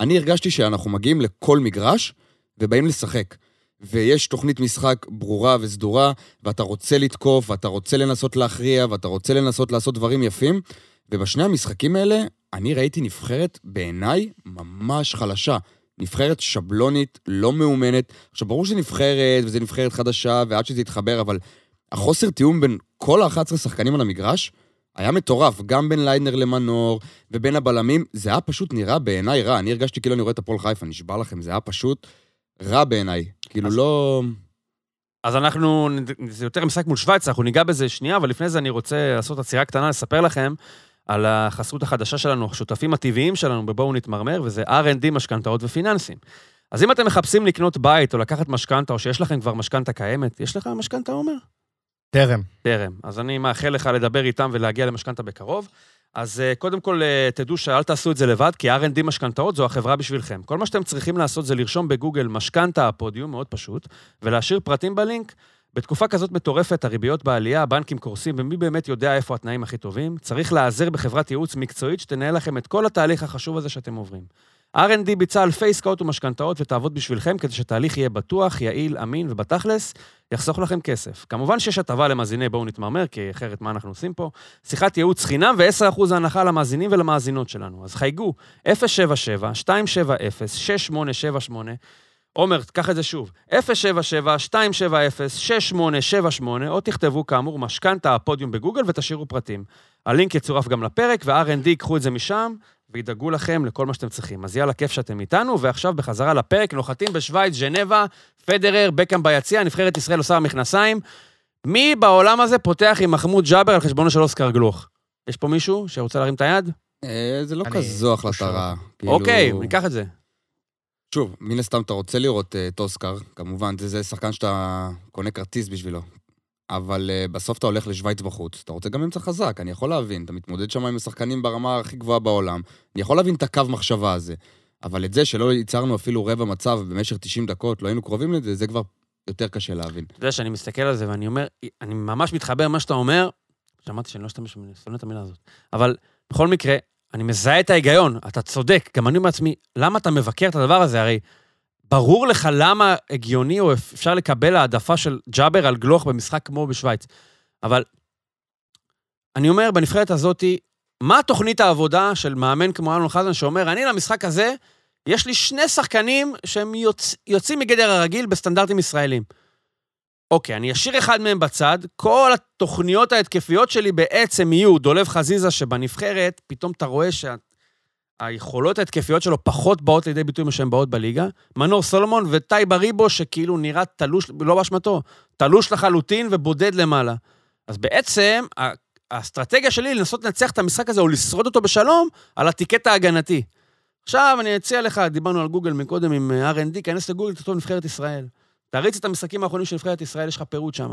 אני הרגשתי שאנחנו מגיעים לכל מגרש ובאים לשחק. ויש תוכנית משחק ברורה וסדורה, ואתה רוצה לתקוף, ואתה רוצה לנסות להכריע, ואתה רוצה לנסות לעשות דברים יפים. ובשני המשחקים האלה, אני ראיתי נבחרת, בעיניי, ממש חלשה. נבחרת שבלונית, לא מאומנת. עכשיו, ברור שזו נבחרת, וזו נבחרת חדשה, ועד שזה יתחבר, אבל החוסר תיאום בין כל ה-11 שחקנים על המגרש היה מטורף, גם בין ליידנר למנור, ובין הבלמים, זה היה פשוט נראה בעיניי רע. אני הרגשתי כאילו אני רואה את הפועל חיפה, נשבע לכם, זה היה פשוט רע בעיניי. כאילו אז- לא... אז אנחנו, זה יותר משחק מול שווייץ, אנחנו ניגע בזה שנייה, אבל לפני זה אני רוצה לעשות עצירה קטנה, לספר לכם על החסות החדשה שלנו, השותפים הטבעיים שלנו בבואו נתמרמר, וזה R&D משכנתאות ופיננסים. אז אם אתם מחפשים לקנות בית או לקחת משכנתה, או שיש לכם כבר משכנתה קיימת, יש לך משכנתה, עומר? טרם. טרם. אז אני מאחל לך לדבר איתם ולהגיע למשכנתה בקרוב. אז uh, קודם כל, uh, תדעו שאל תעשו את זה לבד, כי R&D משכנתאות זו החברה בשבילכם. כל מה שאתם צריכים לעשות זה לרשום בגוגל משכנתה הפודיום, מאוד פשוט, ולהשאיר פרטים בלינק. בתקופה כזאת מטורפת, הריביות בעלייה, הבנקים קורסים, ומי באמת יודע איפה התנאים הכי טובים? צריך להיעזר בחברת ייעוץ מקצועית שתנהל לכם את כל התהליך החשוב הזה שאתם עוברים. R&D ביצע אלפי עסקאות ומשכנתאות ותעבוד בשבילכם כדי שהתהליך יהיה בטוח, יעיל, אמין ובתכלס, יחסוך לכם כסף. כמובן שיש הטבה למאזיני בואו נתמרמר, כי אחרת מה אנחנו עושים פה? שיחת ייעוץ חינם ו-10% הנחה למאזינים ולמאזינות שלנו. אז חייגו 077-270-6878. עומר, קח את זה שוב, 077-270-6878, או תכתבו כאמור משכנתה הפודיום בגוגל ותשאירו פרטים. הלינק יצורף גם לפרק, וה-R&D ייקחו את זה משם, וידאגו לכם לכל מה שאתם צריכים. אז יאללה, כיף שאתם איתנו, ועכשיו בחזרה לפרק, נוחתים בשוויץ, ז'נבה, פדרר, בקאם ביציע, נבחרת ישראל עושה המכנסיים. מי בעולם הזה פותח עם מחמוד ג'אבר על חשבונו של אוסקר גלוך? יש פה מישהו שרוצה להרים את היד? אה, זה לא כזו החלטה חושב. רעה. כאילו- אוקיי, ניקח את זה. שוב, מן הסתם אתה רוצה לראות אה, את אוסקר, כמובן, זה, זה שחקן שאתה קונה כרטיס בשבילו. אבל uh, בסוף אתה הולך לשוויץ בחוץ, אתה רוצה גם אמצע חזק, אני יכול להבין, אתה מתמודד שם עם שחקנים ברמה הכי גבוהה בעולם, אני יכול להבין את הקו מחשבה הזה. אבל את זה שלא ייצרנו אפילו רבע מצב במשך 90 דקות, לא היינו קרובים לזה, זה כבר יותר קשה להבין. אתה יודע שאני מסתכל על זה ואני אומר, אני ממש מתחבר למה שאתה אומר, שמעתי שאני לא אשתמש, אני שונא את המילה הזאת, אבל בכל מקרה, אני מזהה את ההיגיון, אתה צודק, גם אני לעצמי, למה אתה מבקר את הדבר הזה? הרי ברור לך למה הגיוני או אפשר לקבל העדפה של ג'אבר על גלוך במשחק כמו בשוויץ. אבל אני אומר, בנבחרת הזאת, מה תוכנית העבודה של מאמן כמו אלון חזן שאומר, אני למשחק הזה, יש לי שני שחקנים שהם יוצ... יוצאים מגדר הרגיל בסטנדרטים ישראלים. אוקיי, אני אשאיר אחד מהם בצד, כל התוכניות ההתקפיות שלי בעצם יהיו דולב חזיזה שבנבחרת, פתאום אתה רואה שהיכולות ההתקפיות שלו פחות באות לידי ביטוי ממה שהן באות בליגה. מנור סולומון וטייבה ריבו, שכאילו נראה תלוש, לא באשמתו, תלוש לחלוטין ובודד למעלה. אז בעצם, האסטרטגיה שלי היא לנסות לנצח את המשחק הזה או לשרוד אותו בשלום על הטיקט ההגנתי. עכשיו אני אציע לך, דיברנו על גוגל מקודם עם אה, R&D, כנס לגוגל, תכתוב נבחרת ישראל. תריץ את המשחקים האחרונים של נבחרת ישראל, יש לך פירוט שם.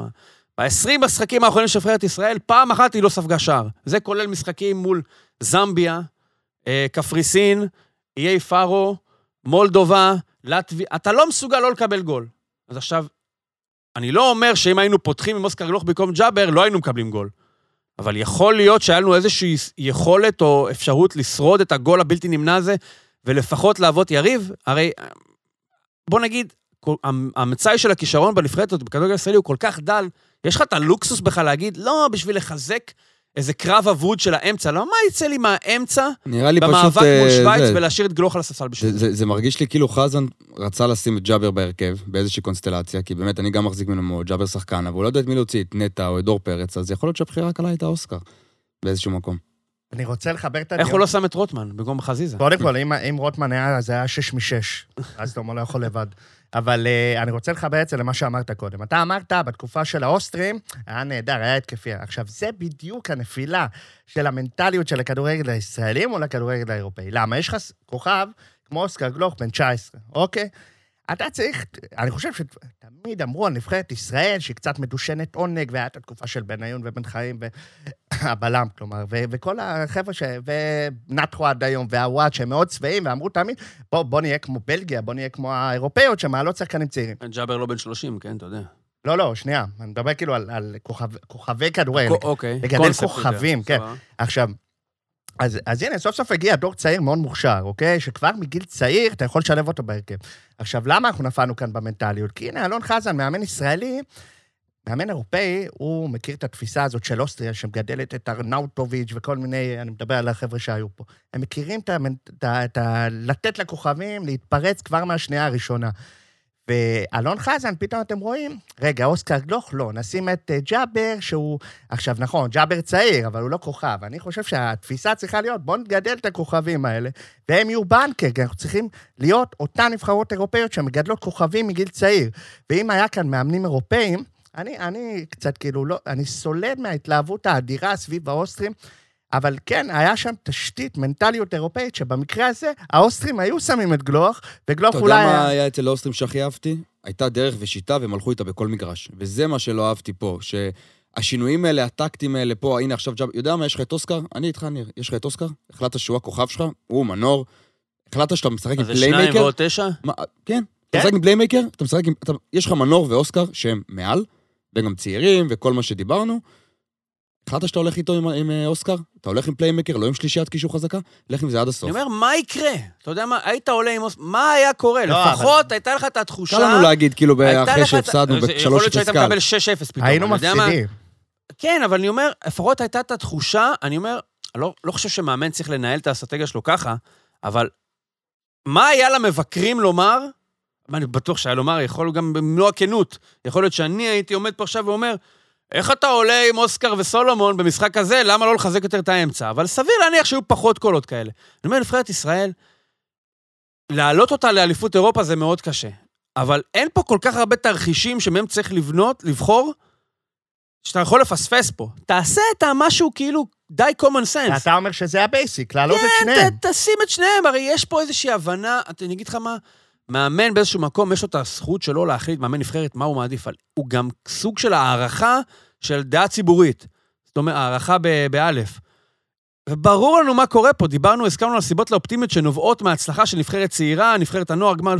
ב-20 משחקים האחרונים של נבחרת ישראל, פעם אחת היא לא ספגה שער. זה כולל משחקים מול זמביה, קפריסין, איי פארו, מולדובה, לטביה. אתה לא מסוגל לא לקבל גול. אז עכשיו, אני לא אומר שאם היינו פותחים עם אוסקר גלוך במקום ג'אבר, לא היינו מקבלים גול. אבל יכול להיות שהיה לנו איזושהי יכולת או אפשרות לשרוד את הגול הבלתי נמנע הזה, ולפחות להוות יריב. הרי, בוא נגיד, המצאי של הכישרון בנבחרת הזאת, בכדורגל הישראלי, הוא כל כך דל, יש לך את הלוקסוס בכלל להגיד, לא, בשביל לחזק איזה קרב אבוד של האמצע, לא, מה יצא לי מהאמצע נראה לי פשוט... במאבק אה, מול שווייץ זה- ולהשאיר את גלוך על הספסל בשביל זה, זה. זה, מרגיש לי כאילו חזן רצה לשים את ג'אבר בהרכב, באיזושהי קונסטלציה, כי באמת אני גם מחזיק ממנו מאוד, ג'אבר שחקן, אבל הוא לא יודע את מי להוציא, את נטע או את דור פרץ, אז יכול להיות שהבחירה הקלה הייתה אוסקר, באיזשהו מקום. אני רוצה לחבר את איך הוא לא שם את רוטמן במקום חזיזה? קודם כל, אם, אם רוטמן היה, זה היה שש משש. אז אתה אומר, לא יכול לבד. אבל uh, אני רוצה לחבר את זה למה שאמרת קודם. אתה אמרת, בתקופה של האוסטרים, היה נהדר, היה התקפי. עכשיו, זה בדיוק הנפילה של המנטליות של הכדורגל הישראלי מול הכדורגל האירופאי. למה? יש לך כוכב כמו אוסקר גלוך, בן 19, אוקיי? אתה צריך, אני חושב שתמיד אמרו על נבחרת ישראל שהיא קצת מדושנת עונג, והיה את התקופה של בניון ובן חיים והבלם, כלומר, ו- וכל החבר'ה ש... ונתחו עד היום, והוואט, שהם מאוד שבעים, ואמרו תמיד, בוא, בוא נהיה כמו בלגיה, בוא נהיה כמו האירופאיות שמעלות שחקנים צעירים. ג'אבר לא בן 30, כן, אתה יודע. לא, לא, שנייה, אני מדבר כאילו על, על כוכב, כוכבי כדורגל. אוקיי. לגדל כוכבים, כן. עכשיו, אז, אז הנה, סוף סוף הגיע דור צעיר מאוד מוכשר, אוקיי? שכבר מגיל צעיר אתה יכול לשלב אותו בהרכב. עכשיו, למה אנחנו נפלנו כאן במנטליות? כי הנה, אלון חזן, מאמן ישראלי, מאמן אירופאי, הוא מכיר את התפיסה הזאת של אוסטריה, שמגדלת את ארנאוטוביץ' וכל מיני, אני מדבר על החבר'ה שהיו פה. הם מכירים את ה... לתת לכוכבים להתפרץ כבר מהשנייה הראשונה. ואלון חזן, פתאום אתם רואים, רגע, אוסקר גלוך, לא, נשים את אה, ג'אבר, שהוא... עכשיו, נכון, ג'אבר צעיר, אבל הוא לא כוכב. אני חושב שהתפיסה צריכה להיות, בואו נגדל את הכוכבים האלה, והם יהיו בנקר, כי אנחנו צריכים להיות אותן נבחרות אירופאיות שמגדלות כוכבים מגיל צעיר. ואם היה כאן מאמנים אירופאים, אני, אני קצת כאילו לא, אני סולד מההתלהבות האדירה סביב האוסטרים, אבל כן, היה שם תשתית, מנטליות אירופאית, שבמקרה הזה, האוסטרים היו שמים את גלוך, וגלוך אתה אולי... יודע מה היה- אצל האוסטרים שהכי אהבתי? הייתה דרך ושיטה והם הלכו איתה בכל מגרש. וזה מה שלא אהבתי פה, שהשינויים האלה, הטקטיים האלה פה, הנה עכשיו ג'אב, יודע מה, יש לך את אוסקר? אני איתך, ניר, יש לך את אוסקר? החלטת שהוא הכוכב שלך? הוא מנור. החלטת שאתה משחק עם אז זה שניים playmaker? ועוד תשע? מה, כן. כן? אתה משחק עם playmaker, אתה משחק עם... אתה, יש לך מנור ואוסקר שהם מעל, והם גם צעירים וכל מה שדיברנו. החלטת שאתה הולך איתו עם, עם אה, אוסקר? אתה הולך עם playmaker, לא עם שלישיית קישור חזקה? לך עם זה עד הסוף. אני אומר, מה יקרה? אתה יודע מה, היית עולה עם אוס... מה היה קורה? לא, לפחות הייתה לך את התחושה... קל לנו להגיד, כאילו, אחרי שהפסדנו זה- יכול להיות ב-3-0 שהיית. מקבל 6-0 פתאום. היינו? מפסידים. כן, אבל אני אומר, לפחות הייתה את התחושה, אני אומר, אני לא, לא חושב שמאמן צריך לנהל את האסטרטגיה שלו ככה, אבל מה היה למבקרים לומר? אני בטוח שהיה לומר, יכול גם במלוא הכנות, יכול להיות שאני הייתי עומד פה עכשיו ואומר, איך אתה עולה עם אוסקר וסולומון במשחק הזה, למה לא לחזק יותר את האמצע? אבל סביר להניח שהיו פחות קולות כאלה. אני אומר, נבחרת ישראל, להעלות אותה לאליפות אירופה זה מאוד קשה. אבל אין פה כל כך הרבה תרחישים שמהם צריך לבנות, לבחור, שאתה יכול לפספס פה. תעשה את המשהו כאילו די common sense. אתה אומר שזה ה basic, להעלות את כן, שניהם. ת- תשים את שניהם, הרי יש פה איזושהי הבנה, אני אגיד לך מה, מאמן באיזשהו מקום, יש לו את הזכות שלו להחליט, מאמן נבחרת, מה הוא מעדיף. על- הוא גם סוג של הערכה של דעה ציבורית. זאת אומרת, הערכה באלף. וברור לנו מה קורה פה, דיברנו, הסכמנו על סיבות לאופטימיות שנובעות מההצלחה של נבחרת צעירה, נבחרת הנוער, גמר...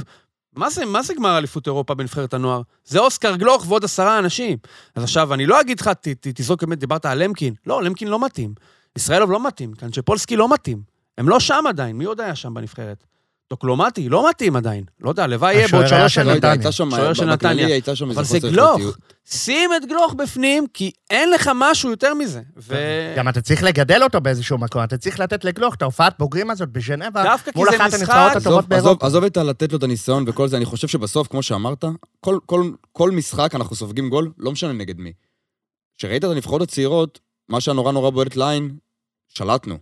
מה זה, מה זה גמר אליפות אירופה בנבחרת הנוער? זה אוסקר גלוך ועוד עשרה אנשים. אז עכשיו, אני לא אגיד לך, ת- ת- תזרוק באמת, דיברת על למקין. לא, למקין לא מתאים. ישראלוב לא מתאים, קנצ'פולסקי לא מתאים. הם לא שם עדיין, מי עוד היה שם בנבחרת? טוקלומטי, לא מתאים עדיין. לא יודע, הלוואי יהיה בעוד השוער שלוש של שנים. יודע, נתניה. הייתה שם, שוער של נתניה. הייתה שם איזה אבל זה חוסר גלוך. שים את גלוך בפנים, כי אין לך משהו יותר מזה. ו... גם אתה צריך לגדל אותו באיזשהו מקום, אתה צריך לתת לגלוך את ההופעת בוגרים הזאת בז'נבה, דווקא כי מול זה אחת עזוב, הטובות באירופה. עזוב את הלתת לו את הניסיון וכל זה, אני חושב שבסוף, כמו שאמרת, כל, כל, כל משחק אנחנו סופגים גול, לא משנה נגד מי. כשראית את הנבחרות הצעירות, מה שהנורא נורא בועט לעין, שלטנו.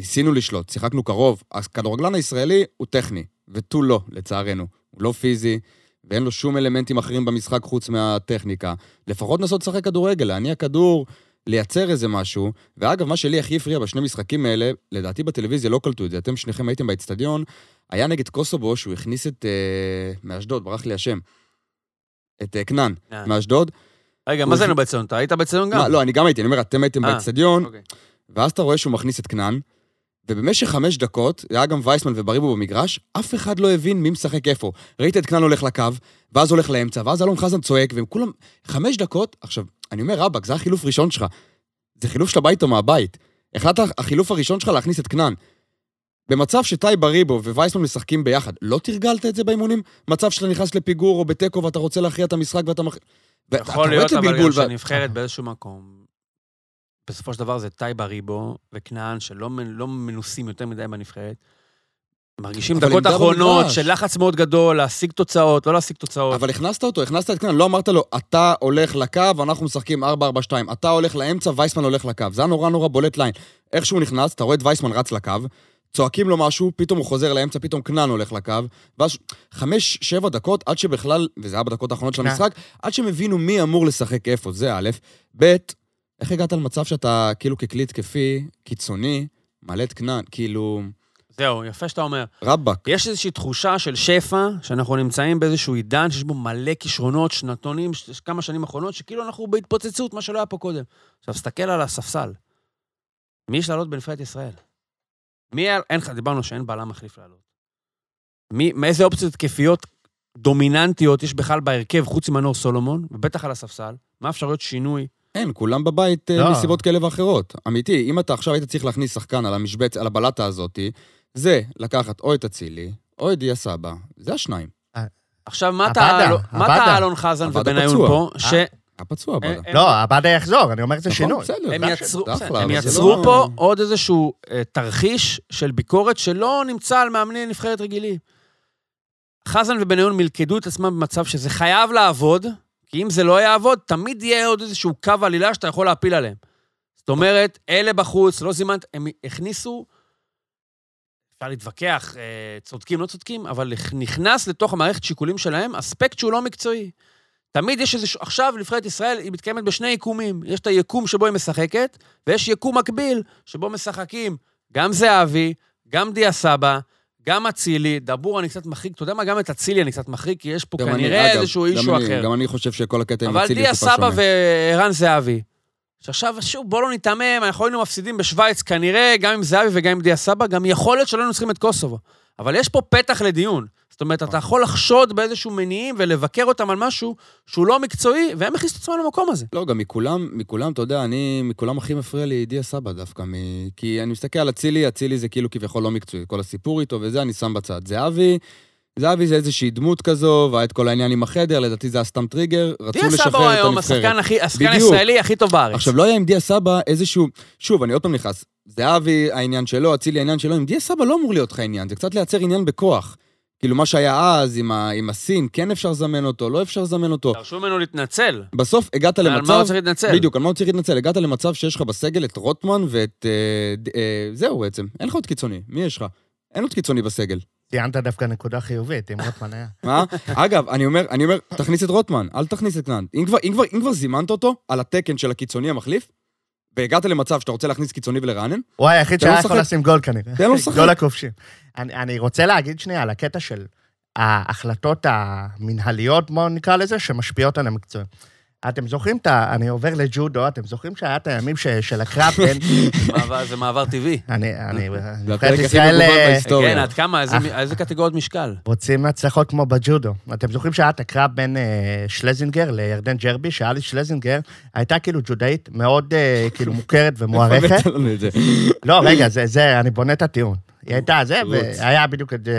ניסינו לשלוט, שיחקנו קרוב. הכדורגלן הישראלי הוא טכני, ותו לא, לצערנו. הוא לא פיזי, ואין לו שום אלמנטים אחרים במשחק חוץ מהטכניקה. לפחות לנסות לשחק כדורגל, להניע כדור, לייצר איזה משהו. ואגב, מה שלי הכי הפריע בשני משחקים האלה, לדעתי בטלוויזיה לא קלטו את זה, אתם שניכם הייתם באצטדיון, היה נגד קוסובו שהוא הכניס את... אה, מאשדוד, ברח לי השם. את אה, כנען, אה. מאשדוד. רגע, מה זה היינו באצטדיון? אתה היית באצטדיון גם? מה, לא, אני גם הייתי, אני אומר, אתם הייתם אה, באצטדיון, אוקיי. ואז אתה רואה שהוא מכניס את כנען, ובמשך חמש דקות, היה גם וייסמן ובריבו במגרש, אף אחד לא הבין מי משחק איפה. ראית את כנען הולך לקו, ואז הולך לאמצע, ואז אלון חזן צועק, והם כולם... חמש דקות, עכשיו, אני אומר, רבאק, זה החילוף ראשון שלך. זה חילוף שאתה בא איתו מהבית. החלטת, החילוף הראשון שלך להכניס את כנען. במצב שטי בריבו ווייסמן משחקים ביחד, לא תרגלת את זה באימונים? מצב שאתה נכנס לפיגור או בתיקו ואתה רוצה להכריע את המשחק ואתה מכ... יכול להיות, זה אבל גם שנבחרת באיזשהו מקום, בסופו של דבר זה טייבה ריבו וכנען, שלא לא מנוסים יותר מדי בנבחרת. מרגישים דקות אחרונות. של לחץ מאוד גדול, להשיג תוצאות, לא להשיג תוצאות. אבל הכנסת אותו, הכנסת את כנען, לא אמרת לו, אתה הולך לקו, אנחנו משחקים 4-4-2, אתה הולך לאמצע, וייסמן הולך לקו. זה היה נורא נורא בולט ליין. איך שהוא נכנס, אתה רואה את וייסמן רץ לקו, צועקים לו משהו, פתאום הוא חוזר לאמצע, פתאום כנען הולך לקו, ואז חמש, שבע דקות עד שבכלל, וזה היה בדקות האחרונות של כן. המשחק, עד שהם הבינו מי אמור לשחק איפה, זה א', ב', איך הגעת למצב שאתה כאילו ככלי התקפי, קיצוני, מלא את כנען, כאילו, זהו, יפה שאתה אומר. רבאק. יש איזושהי תחושה של שפע, שאנחנו נמצאים באיזשהו עידן שיש בו מלא כישרונות, שנתונים, ש- כמה שנים אחרונות, שכאילו אנחנו בהתפוצצות, מה שלא היה פה קודם. עכשיו, תסתכל על הספסל. מי יש לעלות בנבחרת ישראל? מי היה... אין לך, דיברנו שאין בלם מחליף לעלות. מי, מאיזה אופציות התקפיות דומיננטיות יש בכלל בהרכב, חוץ ממנור סולומון, ובטח על הספסל? מה אפשרויות שינוי אין, כולם בבית אה, לא. מסיבות כאלה ואחרות. אמיתי, אם אתה עכשיו היית צריך להכניס שחקן על המשבץ, על הבלטה הזאתי, זה לקחת או את אצילי, או את דיה סבא. זה השניים. עכשיו, מה אתה מה עבדה. אתה אלון חזן ובניון. פה? ש... אה, בלטה. אה, לא, עבדה יחזור, אני אומר את זה שינוי. נכון, בסדר. הם זה יצרו, אחלה, בסדר, אבל הם יצרו לא- פה עוד איזשהו אה, תרחיש של ביקורת שלא נמצא על מאמני נבחרת רגילים. חזן ובניון מלכדו את עצמם במצב שזה חייב לעבוד, כי אם זה לא יעבוד, תמיד יהיה עוד איזשהו קו עלילה שאתה יכול להפיל עליהם. זאת אומרת, אלה בחוץ, לא זימנת, הם הכניסו, אפשר להתווכח, אה, צודקים, לא צודקים, אבל נכנס לתוך המערכת שיקולים שלהם אספקט שהוא לא מקצועי. תמיד יש איזשהו, עכשיו נבחרת ישראל היא מתקיימת בשני יקומים. יש את היקום שבו היא משחקת, ויש יקום מקביל שבו משחקים גם זהבי, גם דיה סבא, גם אצילי, דבור אני קצת מחריג, אתה יודע מה? גם את אצילי אני קצת מחריג, כי יש פה אני- כנראה אגב, איזשהו אישו אני- אחר. גם אני חושב שכל הקטע עם אבל אצילי דיה הוא טיפה סבא שונה. וערן זהבי. שעכשיו, שוב, בואו לא ניתמם, אנחנו היינו מפסידים בשוויץ, כנראה, גם עם זהבי וגם עם דיה סבא, גם יכול להיות שלא היינו צריכים את קוסובו. אבל יש פה פתח לדיון. זאת אומרת, אתה יכול לחשוד באיזשהו מניעים ולבקר אותם על משהו שהוא לא מקצועי, והם הכניסו את עצמם למקום הזה. לא, גם מכולם, מכולם, אתה יודע, אני, מכולם הכי מפריע לי דיה סבא דווקא, מ... כי אני מסתכל על אצילי, אצילי זה כאילו כביכול לא מקצועי, כל הסיפור איתו וזה, אני שם בצד. זהבי, זהבי זה איזושהי דמות כזו, והיה את כל העניין עם החדר, לדעתי זה היה סתם טריגר, רצו דיה סבא הוא לשחרר את היום הנבחרת. השחקן הכי- השחקן בדיוק. הישראלי הכי טוב בארץ. עכשיו, לא היה עם דיה סבא איזשהו... שוב, אני עוד פעם נכנס. זהבי, העניין שלו, אצילי, העניין שלו. עם דיה סבא לא אמור להיות לך עניין, זה קצת לייצר עניין בכוח. כאילו, מה שהיה אז עם, ה... עם הסין, כן אפשר לזמן אותו, לא אפשר לזמן אותו. דרשו ממנו להתנצל. בסוף הגעת על מה הוא למצב... צריך להתנצל? בדיוק, על מה הוא צריך להתנצל? הגעת למצב שיש לך בסגל את רוטמן ואת... אה, אה, זהו בעצם, אין לך עוד קיצוני. מי יש לך? אין עוד קיצוני בסגל. ציינת דווקא נקודה חיובית, עם רוטמן היה. מה? אגב, אני אומר, אני אומר, תכניס את רוטמן, אל תכניס את קנן. אם כבר, אם כבר, אם כבר זימנת אותו על התקן של הקיצוני המחליף, והגעת למצב שאתה רוצה להכניס קיצוני ולרענן, הוא היחיד שהיה יכול לשחק. לשים גול כנראה. תן לו לשחק. גול הכובשים. אני, אני רוצה להגיד שנייה על הקטע של ההחלטות המנהליות, בואו נקרא לזה, שמשפיעות על המקצוע. אתם זוכרים את ה... אני עובר לג'ודו, אתם זוכרים שהיה את הימים ש, של הקרב בין... מעבר- זה מעבר טבעי. אני... אני... נבחרת ישראל, אה. כן, עד כמה, איזה- איזה קטגוריות משקל? רוצים הצלחות כמו בג'ודו. אתם זוכרים שהיה את הקרב בין אה, שלזינגר לירדן ג'רבי, שאליס שלזינגר הייתה כאילו ג'ודאית מאוד אה, כאילו מוכרת ומוערכת. לא, רגע, זה, זה, אני בונה את הטיעון. היא הייתה זה. והיה בדיוק את אה,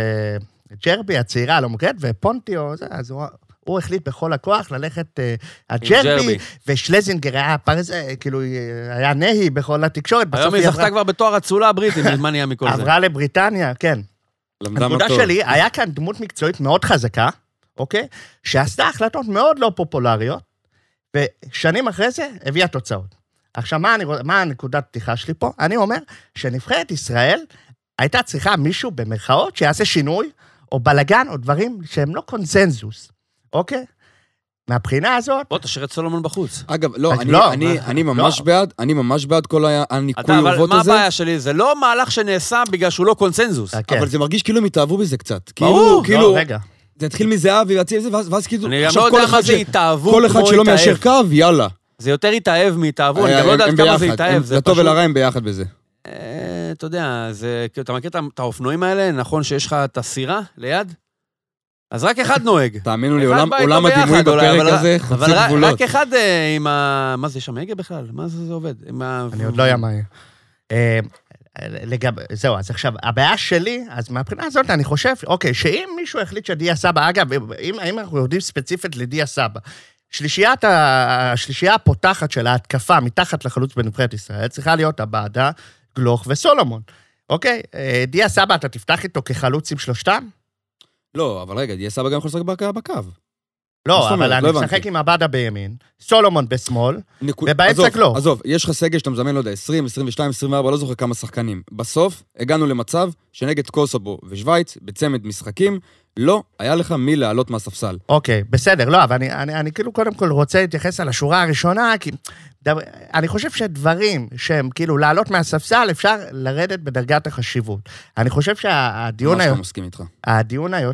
ג'רבי, הצעירה הלא מוכרת, ופונטיו, זה, אז הוא, הוא החליט בכל הכוח ללכת אה, הג'רבי, ג'רבי. ושלזינגר היה פרז, אה, כאילו, אה, היה נהי בכל התקשורת. היום היא זכתה כבר בתואר אצולה הבריטי, מזמן נהיה מכל זה. עברה לבריטניה, כן. הנקודה. שלי, היה כאן דמות מקצועית מאוד חזקה, אוקיי? שעשתה החלטות מאוד לא פופולריות, ושנים אחרי זה הביאה תוצאות. עכשיו, מה, אני, מה הנקודת פתיחה שלי פה? אני אומר שנבחרת ישראל הייתה צריכה מישהו, במרכאות, שיעשה שינוי, או בלאגן, או דברים שהם לא קונצנזוס, אוקיי? מהבחינה הזאת, בוא, תשאיר את סולומון בחוץ. אגב, לא, אני, לא, אני, מה- אני ממש לא. בעד, אני ממש בעד כל הניקוי אתה, אבל אורוות מה הזה, הבעיה שלי? זה לא מהלך שנעשה בגלל שהוא לא קונצנזוס. כן. אבל זה מרגיש כאילו הם התאהבו בזה קצת. כאילו, ברור, כאילו, לא, רגע. זה התחיל מזהבי ואז, ואז כאילו, אני גם עכשיו לא כל יודע אחד מה זה ש- התאהבו כל אחד שלא מיישר. קו, יאללה. זה יותר התאהב מהתאהבו, אני גם לא הם- יודעת הם כמה זה התאהב. זה לטוב ולרע הם ביחד בזה. אה, אתה יודע, זה, כאילו, אתה מכיר את האופנועים האלה? נכון שיש לך את הסירה ליד? אז רק אחד נוהג. תאמינו לי, עולם הדימוי בפרק אבל- הזה אבל חוצה רק- גבולות. רק אחד אה, עם ה... מה זה, יש שם הגה בכלל? מה זה זה עובד? אני עוד לא יודע מה יהיה. אה, לגב... זהו, אז עכשיו, הבעיה שלי, אז מהבחינה הזאת אני חושב, אוקיי, שאם מישהו החליט שדיה סבא, אגב, אם, אם אנחנו יורדים ספציפית לדיה סבא, שלישיית ה- השלישייה הפותחת של ההתקפה מתחת לחלוץ בנבחרת ישראל צריכה להיות עבדה, גלוך וסולומון. אוקיי, אה, דיה סבא, אתה תפתח איתו כחלוץ עם שלושתם? לא, אבל רגע, דיה סבא גם יכול לשחק בק- בקו. לא? אבל אני לא. משחק עם עבדה בימין, סולומון בשמאל, ובאמצע כלום. עזוב, יש לך סגל שאתה מזמן, לא יודע, 20, 22, 24, לא זוכר כמה שחקנים. בסוף, הגענו למצב שנגד קוסובו ושוויץ, בצמד משחקים, לא היה לך מי לעלות מהספסל. אוקיי, בסדר, לא, אבל אני, אני, אני כאילו קודם כל רוצה להתייחס על השורה הראשונה, כי דבר, אני חושב שדברים שהם כאילו לעלות מהספסל, אפשר לרדת בדרגת החשיבות. אני חושב שהדיון ממש היום, לא מסכים איתך. הדיון היום,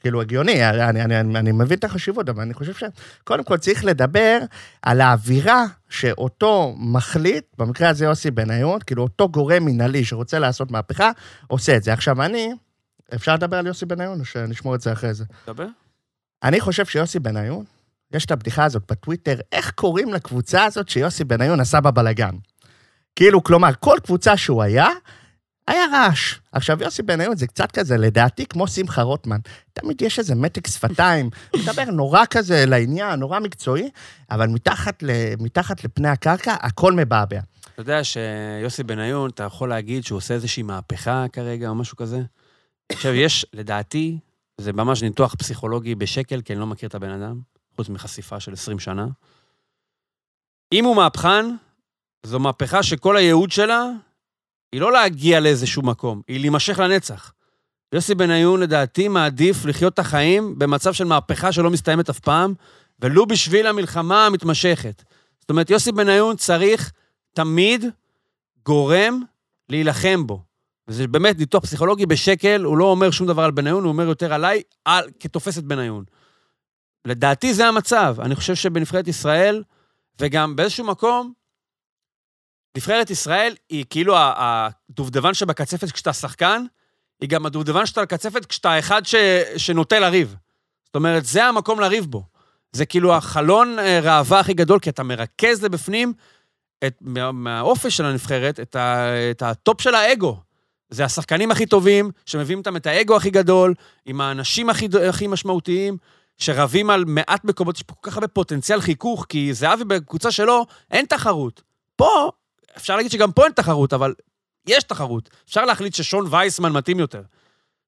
כאילו הגיוני, אני, אני, אני, אני מבין את החשיבות, אבל אני חושב שקודם כל צריך לדבר על האווירה שאותו מחליט, במקרה הזה יוסי בניון, כאילו אותו גורם מנהלי שרוצה לעשות מהפכה, עושה את זה. עכשיו אני, אפשר לדבר על יוסי בניון או שנשמור את זה אחרי זה? דבר. אני חושב שיוסי בניון יש את הבדיחה הזאת בטוויטר, איך קוראים לקבוצה הזאת שיוסי בניון עשה בה בלאגן. כאילו, כלומר, כל קבוצה שהוא היה, היה רעש. עכשיו, יוסי בניון זה קצת כזה, לדעתי, כמו שמחה רוטמן. תמיד יש איזה מתק שפתיים, מדבר נורא כזה לעניין, נורא מקצועי, אבל מתחת, ל, מתחת לפני הקרקע, הכל מבעבע. אתה יודע שיוסי בניון, אתה יכול להגיד שהוא עושה איזושהי מהפכה כרגע או משהו כזה? עכשיו, יש, לדעתי, זה ממש ניתוח פסיכולוגי בשקל, כי אני לא מכיר את הבן אדם, חוץ מחשיפה של 20 שנה. אם הוא מהפכן, זו מהפכה שכל הייעוד שלה היא לא להגיע לאיזשהו מקום, היא להימשך לנצח. יוסי בניון, לדעתי, מעדיף לחיות את החיים במצב של מהפכה שלא מסתיימת אף פעם, ולו בשביל המלחמה המתמשכת. זאת אומרת, יוסי בניון צריך תמיד גורם להילחם בו. וזה באמת ניתוח פסיכולוגי בשקל, הוא לא אומר שום דבר על בניון, הוא אומר יותר עליי, על, כתופסת בניון. לדעתי זה המצב. אני חושב שבנבחרת ישראל, וגם באיזשהו מקום, נבחרת ישראל היא כאילו הדובדבן שבקצפת כשאתה שחקן, היא גם הדובדבן שאתה בקצפת כשאתה האחד ש... שנוטה לריב. זאת אומרת, זה המקום לריב בו. זה כאילו החלון אה, ראווה הכי גדול, כי אתה מרכז לבפנים את, מה, מהאופי של הנבחרת, את, ה, את הטופ של האגו. זה השחקנים הכי טובים, שמביאים איתם את האגו הכי גדול, עם האנשים הכי, הכי משמעותיים, שרבים על מעט מקומות, יש פה כל כך הרבה פוטנציאל חיכוך, כי זהבי בקבוצה שלו אין תחרות. פה, אפשר להגיד שגם פה אין תחרות, אבל יש תחרות. אפשר להחליט ששון וייסמן מתאים יותר.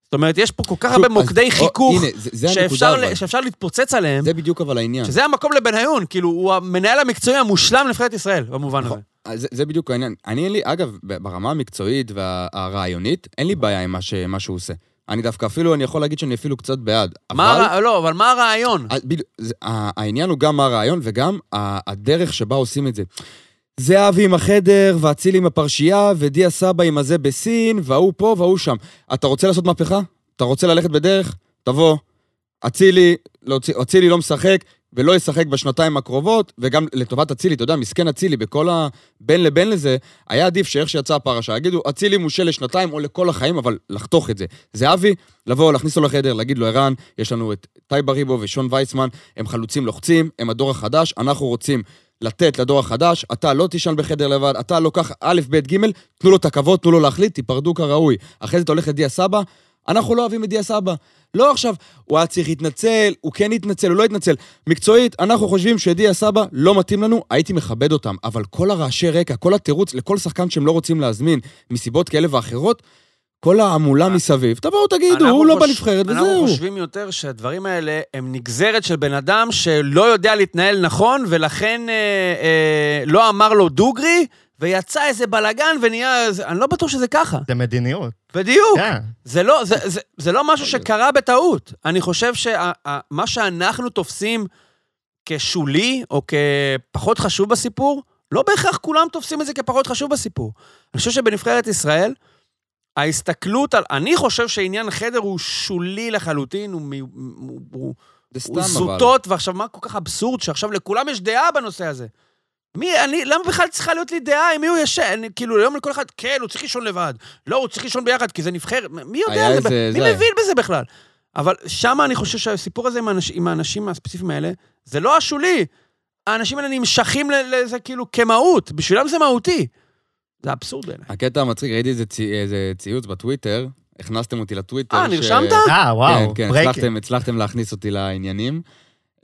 זאת אומרת, יש פה כל כך הרבה מוקדי חיכוך, הנה, זה- זה שאפשר. ל- שאפשר להתפוצץ עליהם, זה בדיוק אבל העניין. שזה המקום לבניון, כאילו, הוא המנהל המקצועי המושלם לנבחרת ישראל, במובן הזה. אז זה, זה בדיוק העניין. אני אין לי, אגב, ברמה המקצועית והרעיונית, אין לי בעיה עם מה, ש, מה שהוא עושה. אני דווקא אפילו, אני יכול להגיד שאני אפילו קצת בעד. מה אבל- לא, אבל מה הרעיון? ה- בדיוק, זה- העניין הוא גם מה הרעיון וגם הדרך שבה עושים את זה. זהבי עם החדר, ואצילי עם הפרשייה, ודיה סבא עם הזה בסין, וההוא פה וההוא שם. אתה רוצה לעשות מהפכה? אתה רוצה ללכת בדרך? תבוא. אצילי, להוציא- אצילי לא משחק, ולא ישחק בשנתיים הקרובות, וגם לטובת אצילי, אתה יודע, מסכן אצילי, בכל הבין לבין לזה, היה עדיף שאיך שיצאה הפרשה, יגידו, אצילי מושעה לשנתיים או לכל החיים, אבל לחתוך את זה. זהבי, לבוא, להכניס אותו לחדר, להגיד לו, ערן, יש לנו את טאי בריבו ושון וייסמן, הם חלוצים לוחצים, הם הדור החדש, אנחנו רוצים לתת לדור החדש, אתה לא תישן בחדר לבד, אתה לא ככה, א', ב', ג', תנו לו את הכבוד, תנו לו להחליט, תיפרדו כראוי. אחרי זה אתה הולך לדיה סבא, אנחנו לא אוהבים את דיה סבא. לא עכשיו, הוא היה צריך להתנצל, הוא כן התנצל, הוא לא התנצל. מקצועית, אנחנו חושבים שדיה סבא לא מתאים לנו, הייתי מכבד אותם, אבל כל הרעשי רקע, כל התירוץ לכל שחקן שהם לא רוצים להזמין, מסיבות כאלה ואחרות, כל ההמולה מסביב, תבואו תגידו, אנחנו הוא לא חוש- בנבחרת, אנחנו וזהו. חושבים יותר שהדברים האלה הם נגזרת של בן אדם שלא יודע להתנהל נכון, ולכן אה, אה, לא אמר לו דוגרי, ויצא איזה בלאגן ונהיה... אני לא בטוח שזה ככה. זה מדיניות. בדיוק. כן. זה לא, זה, זה, זה לא משהו שקרה בטעות. אני חושב שמה שאנחנו תופסים כשולי, או כפחות חשוב בסיפור, לא בהכרח כולם תופסים את זה כפחות חשוב בסיפור. אני חושב שבנבחרת ישראל, ההסתכלות על... אני חושב שעניין חדר הוא שולי לחלוטין, הוא, הוא, הוא, זה סתם הוא אבל. זוטות, ועכשיו מה כל כך אבסורד שעכשיו לכולם יש דעה בנושא הזה. מי, אני, למה בכלל צריכה להיות לי דעה עם מי הוא ישן? כאילו, היום לכל אחד, כן, הוא צריך לישון לבד. לא, הוא צריך לישון ביחד, כי זה נבחרת. מי יודע זה? איזה- מי זה- מבין בזה בכלל? אבל שם אני חושב שהסיפור הזה עם, האנש, עם האנשים הספציפיים האלה, זה לא השולי. האנשים האלה נמשכים ל- לזה כאילו כמהות, בשבילם זה מהותי. זה אבסורד בעיניי. הקטע המצחיק, ראיתי איזה, צי, איזה ציוץ בטוויטר, הכנסתם אותי לטוויטר. אה, ש- נרשמת? אה, וואו, כן, כן. הצלחתם, הצלחתם להכניס אותי לעניינים.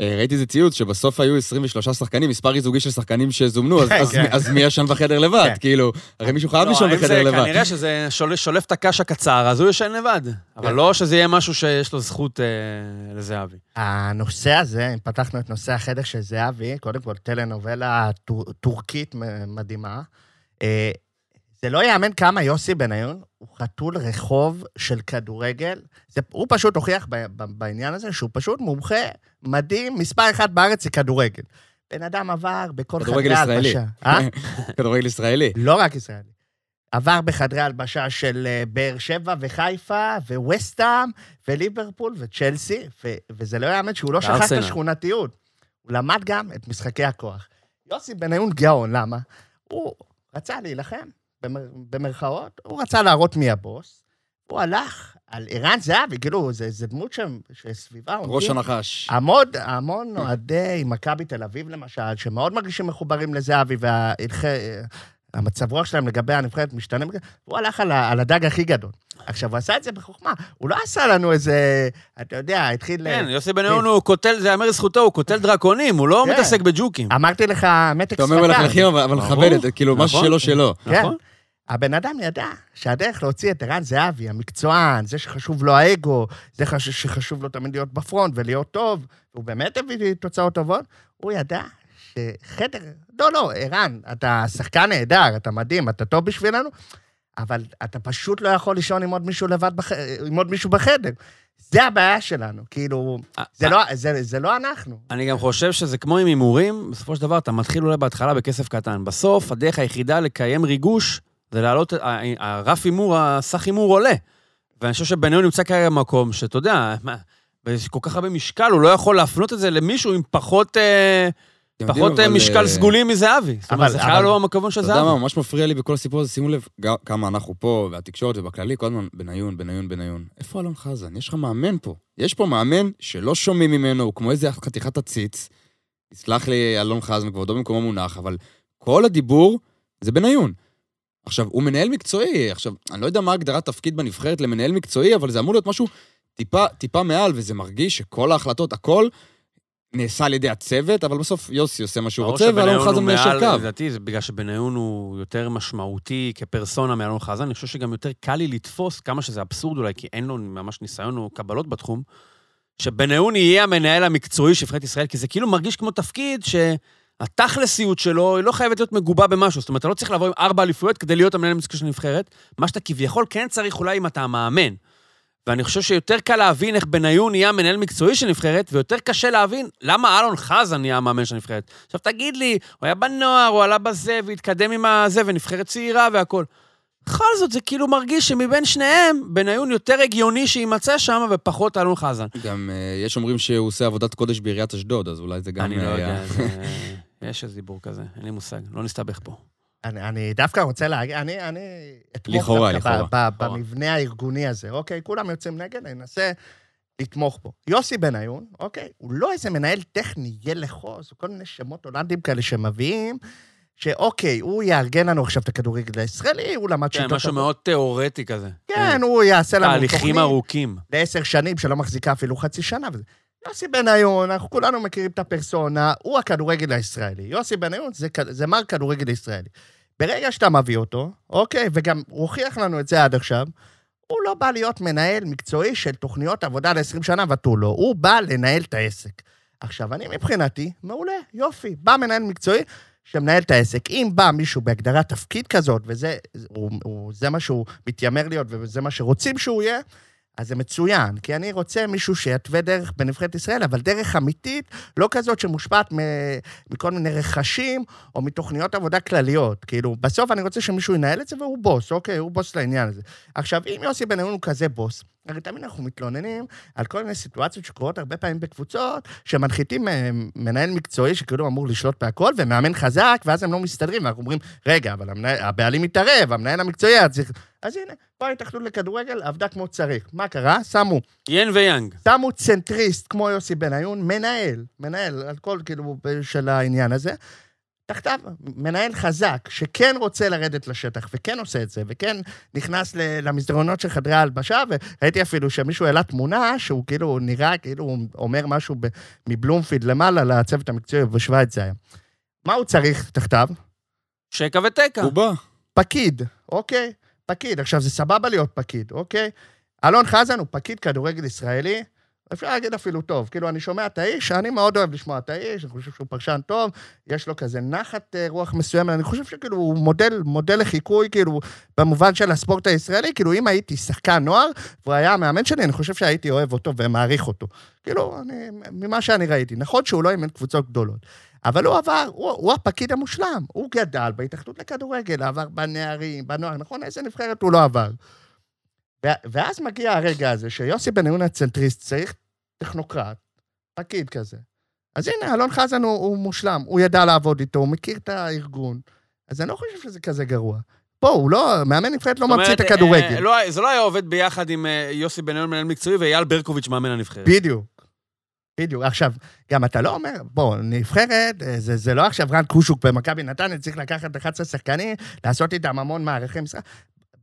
אה, ראיתי איזה ציוץ שבסוף היו 23 שחקנים, מספר אי-זוגי של שחקנים שזומנו, אז, כן, אז, כן. מי- אז מי ישן בחדר לבד? כן. כאילו, הרי מישהו חייב לא, לישון בחדר זה- לבד. כנראה שזה שול- שולף את הקש הקצר, אז הוא ישן לבד. אבל. לא שזה יהיה משהו שיש לו זכות אה, לזהבי. הנושא הזה, אם פתחנו את נושא החדר של זהבי, קודם כל טלנובלה טור- טורקית מדהימה. אה, זה לא ייאמן כמה יוסי בניון הוא חתול רחוב של כדורגל. זה, הוא פשוט הוכיח ב, ב, בעניין הזה שהוא פשוט מומחה מדהים, מספר אחת בארץ זה כדורגל. בן אדם עבר בכל חדרי. הלבשה. אה? כדורגל ישראלי. לא רק ישראלי. עבר בחדרי הלבשה של אה, באר שבע וחיפה, וווסטהאם, וליברפול וצ'לסי, ו- וזה לא יאמן שהוא לא שכח את. השכונתיות. הוא למד גם את משחקי הכוח. יוסי בניון גאון, למה? הוא רצה להילחם, במר, במרכאות, הוא רצה להראות מי הבוס, הוא הלך על ערן זהבי, כאילו, זה, זה דמות ש, שסביבה ראש הנחש. המון, המון אוהדי מכבי תל אביב, למשל, שמאוד מרגישים מחוברים לזהבי, והמצב רוח שלהם לגבי הנבחרת משתנה, הוא הלך על, ה- על הדג הכי גדול. עכשיו, הוא עשה את זה בחוכמה, הוא לא עשה לנו איזה, אתה יודע, התחיל... כן, יוסי בניון הוא קוטל, זה ייאמר לזכותו, הוא קוטל דרקונים, הוא לא כן. מתעסק בג'וקים. אמרתי לך, מתק אתה שפתיים. אומר מלכלכים, אבל זה, כאילו, משהו נכון. שלו שלו. כן. נכון? הבן אדם ידע שהדרך להוציא את ערן זהבי, המקצוען, זה שחשוב לו האגו, זה חש- שחשוב לו תמיד להיות בפרונט ולהיות טוב, והוא באמת הביא תוצאות טובות, הוא ידע שחדר... לא, לא, ערן, אתה שחקן נהדר, אתה מדהים, אתה טוב בשבילנו, אבל אתה פשוט לא יכול לישון עם עוד מישהו לבד, בח... עם עוד מישהו בחדר. זה הבעיה שלנו, כאילו, זה לא, זה, זה לא אנחנו. אני גם חושב שזה כמו עם הימורים, בסופו של דבר אתה מתחיל אולי בהתחלה בכסף קטן. בסוף, הדרך היחידה לקיים ריגוש זה להעלות, הרף הימור, הסך הימור עולה. ואני חושב שבניון נמצא כרגע במקום שאתה יודע, מה, יש כל כך הרבה משקל, הוא לא יכול להפנות את זה למישהו עם פחות, אה, פחות אה, אבל, משקל אה, סגולי מזהבי. זאת אומרת, אבל- זה חייב אבל- לא המכוון של אתה יודע מה זהבי. ממש מפריע לי בכל הסיפור הזה? שימו לב, גם- כמה אנחנו פה, והתקשורת ובכללי, כל הזמן בניון, בניון, בניון. איפה אלון חזן? יש לך מאמן פה. יש פה מאמן שלא שומעים ממנו, הוא כמו איזה חתיכת עציץ. יסלח לי אלון חזן, כבודו במקומו מונח, אבל כל הדיבור זה בניון. עכשיו, הוא מנהל מקצועי, עכשיו, אני לא יודע מה הגדרת תפקיד בנבחרת למנהל מקצועי, אבל זה אמור להיות משהו טיפה, טיפה מעל, וזה מרגיש שכל ההחלטות, הכל נעשה על ידי הצוות, אבל בסוף יוסי עושה מה שהוא רוצה, ואלון חזן מיישר קו. לדעתי, זה בגלל שבניון הוא יותר משמעותי כפרסונה מאלון חזן. אני חושב שגם יותר קל לי לתפוס, כמה שזה אבסורד אולי, כי אין לו ממש ניסיון או קבלות בתחום, שבניון יהיה המנהל המקצועי של נבחרת ישראל, כי זה כאילו מרגיש כמו תפקיד שהתכלסיות שלו היא לא חייבת להיות מגובה במשהו. זאת אומרת, אתה לא צריך לבוא עם ארבע אליפויות כדי להיות המנהל המקצועי של הנבחרת. מה שאתה כביכול כן צריך אולי אם אתה המאמן. ואני חושב שיותר קל להבין איך בניון נהיה מנהל מקצועי של נבחרת, ויותר קשה להבין למה אלון חזן נהיה המאמן של הנבחרת. עכשיו תגיד לי, הוא היה בנוער, הוא עלה בזה, והתקדם עם הזה, ונבחרת צעירה והכול. בכל זאת, זה כאילו מרגיש שמבין שניהם, בניון יותר הגיוני שיימצא שם, ופחות אלון חזן. גם אה, יש אומרים שהוא עושה עבודת קודש בעיריית אשדוד, אז אולי זה גם אני לא היה... יודע, יש איזה דיבור כזה, אין לי מושג, לא נסתבך פה. אני, אני דווקא רוצה להגיד, אני, אני אתמוך לכאורה, דווקא לכאורה. ב- ב- במבנה הארגוני הזה, אוקיי? כולם יוצאים נגד, אני אנסה לתמוך בו. יוסי בניון, אוקיי? הוא לא איזה מנהל טכני, ילך חוז, כל מיני שמות הולנדים כאלה שמביאים, שאוקיי, הוא יארגן לנו עכשיו את הכדורגל הישראלי, הוא למד כן, שיטות... משהו מאוד תיאורטי כזה. כן, הוא יעשה לנו תהליכים תוכנית ארוכים. לעשר שנים שלא מחזיקה אפילו חצי שנה. וזה. יוסי בניון, אנחנו כולנו מכירים את הפרסונה, הוא הכדורגל הישראלי. יוסי בניון זה, זה מר כדורגל ישראלי. ברגע שאתה מביא אותו, אוקיי, וגם הוא הוכיח לנו את זה עד עכשיו, הוא לא בא להיות מנהל מקצועי של תוכניות עבודה ל-20 שנה ותו לא, הוא בא לנהל את העסק. עכשיו, אני מבחינתי, מעולה, יופי, בא מנהל מקצועי שמנהל את העסק. אם בא מישהו בהגדרת תפקיד כזאת, וזה הוא, הוא, מה שהוא מתיימר להיות וזה מה שרוצים שהוא יהיה, אז זה מצוין, כי אני רוצה מישהו שיתווה דרך בנבחרת ישראל, אבל דרך אמיתית, לא כזאת שמושפעת מכל מיני רכשים או מתוכניות עבודה כלליות. כאילו, בסוף אני רוצה שמישהו ינהל את זה והוא בוס, אוקיי? הוא בוס לעניין הזה. עכשיו, אם יוסי בניון הוא כזה בוס, הרי תמיד אנחנו מתלוננים על כל מיני סיטואציות שקורות הרבה פעמים בקבוצות, שמנחיתים אה, מנהל מקצועי שכאילו אמור לשלוט בהכל, ומאמן חזק, ואז הם לא מסתדרים, ואנחנו אומרים, רגע, אבל המנהל, הבעלים מתערב, המנהל המקצועי היה צריך... אז הנה, פה ההתאחדות לכדורגל עבדה כמו שצריך. מה קרה? שמו ין ויאנג. שמו צנטריסט כמו יוסי בניון, מנהל, מנהל על כל כאילו של העניין הזה. תחתיו, מנהל חזק, שכן רוצה לרדת לשטח, וכן עושה את זה, וכן נכנס למסדרונות של חדרי ההלבשה, וראיתי אפילו שמישהו העלה תמונה שהוא כאילו נראה כאילו הוא אומר משהו ב- מבלומפילד למעלה לצוות המקצועי, בשוויץ זה היה. מה הוא צריך תחתיו? שקע ותקע. הוא בא. פקיד, אוקיי? פקיד. עכשיו, זה סבבה להיות פקיד, אוקיי? אלון חזן הוא פקיד כדורגל ישראלי, אפשר להגיד אפילו טוב. כאילו, אני שומע את האיש, אני מאוד אוהב לשמוע את האיש, אני חושב שהוא פרשן טוב, יש לו כזה נחת אה, רוח מסוימת, אני חושב שכאילו הוא מודל, מודל לחיקוי, כאילו, במובן של הספורט הישראלי, כאילו, אם הייתי שחקן נוער, והוא היה המאמן שלי, אני חושב שהייתי אוהב אותו ומעריך אותו. כאילו, אני, ממה שאני ראיתי. נכון שהוא לא אימן קבוצות גדולות, אבל הוא עבר, הוא, הוא הפקיד המושלם. הוא גדל בהתאחדות לכדורגל, עבר בנערים, בנוער, נכון? איזה נבחרת הוא לא עבר. ואז מגיע הרגע הזה שיוסי בניון הצנטריסט צריך טכנוקרט, פקיד כזה. אז הנה, אלון חזן הוא, הוא מושלם, הוא ידע לעבוד איתו, הוא מכיר את הארגון. אז אני לא חושב שזה כזה גרוע. פה, הוא לא, מאמן נבחרת לא ממציא את אומרת, אה, הכדורגל. לא- זה לא היה עובד ביחד עם אה, יוסי בניון, מנהל מקצועי, ואייל ברקוביץ', מאמן הנבחרת. בדיוק. בדיוק. עכשיו, גם אתה לא אומר, בוא, נבחרת, אה, זה, זה לא עכשיו רן קושוק במכבי נתניה, צריך לקחת 11 שחקנים, לעשות איתם המון מערכי משחק.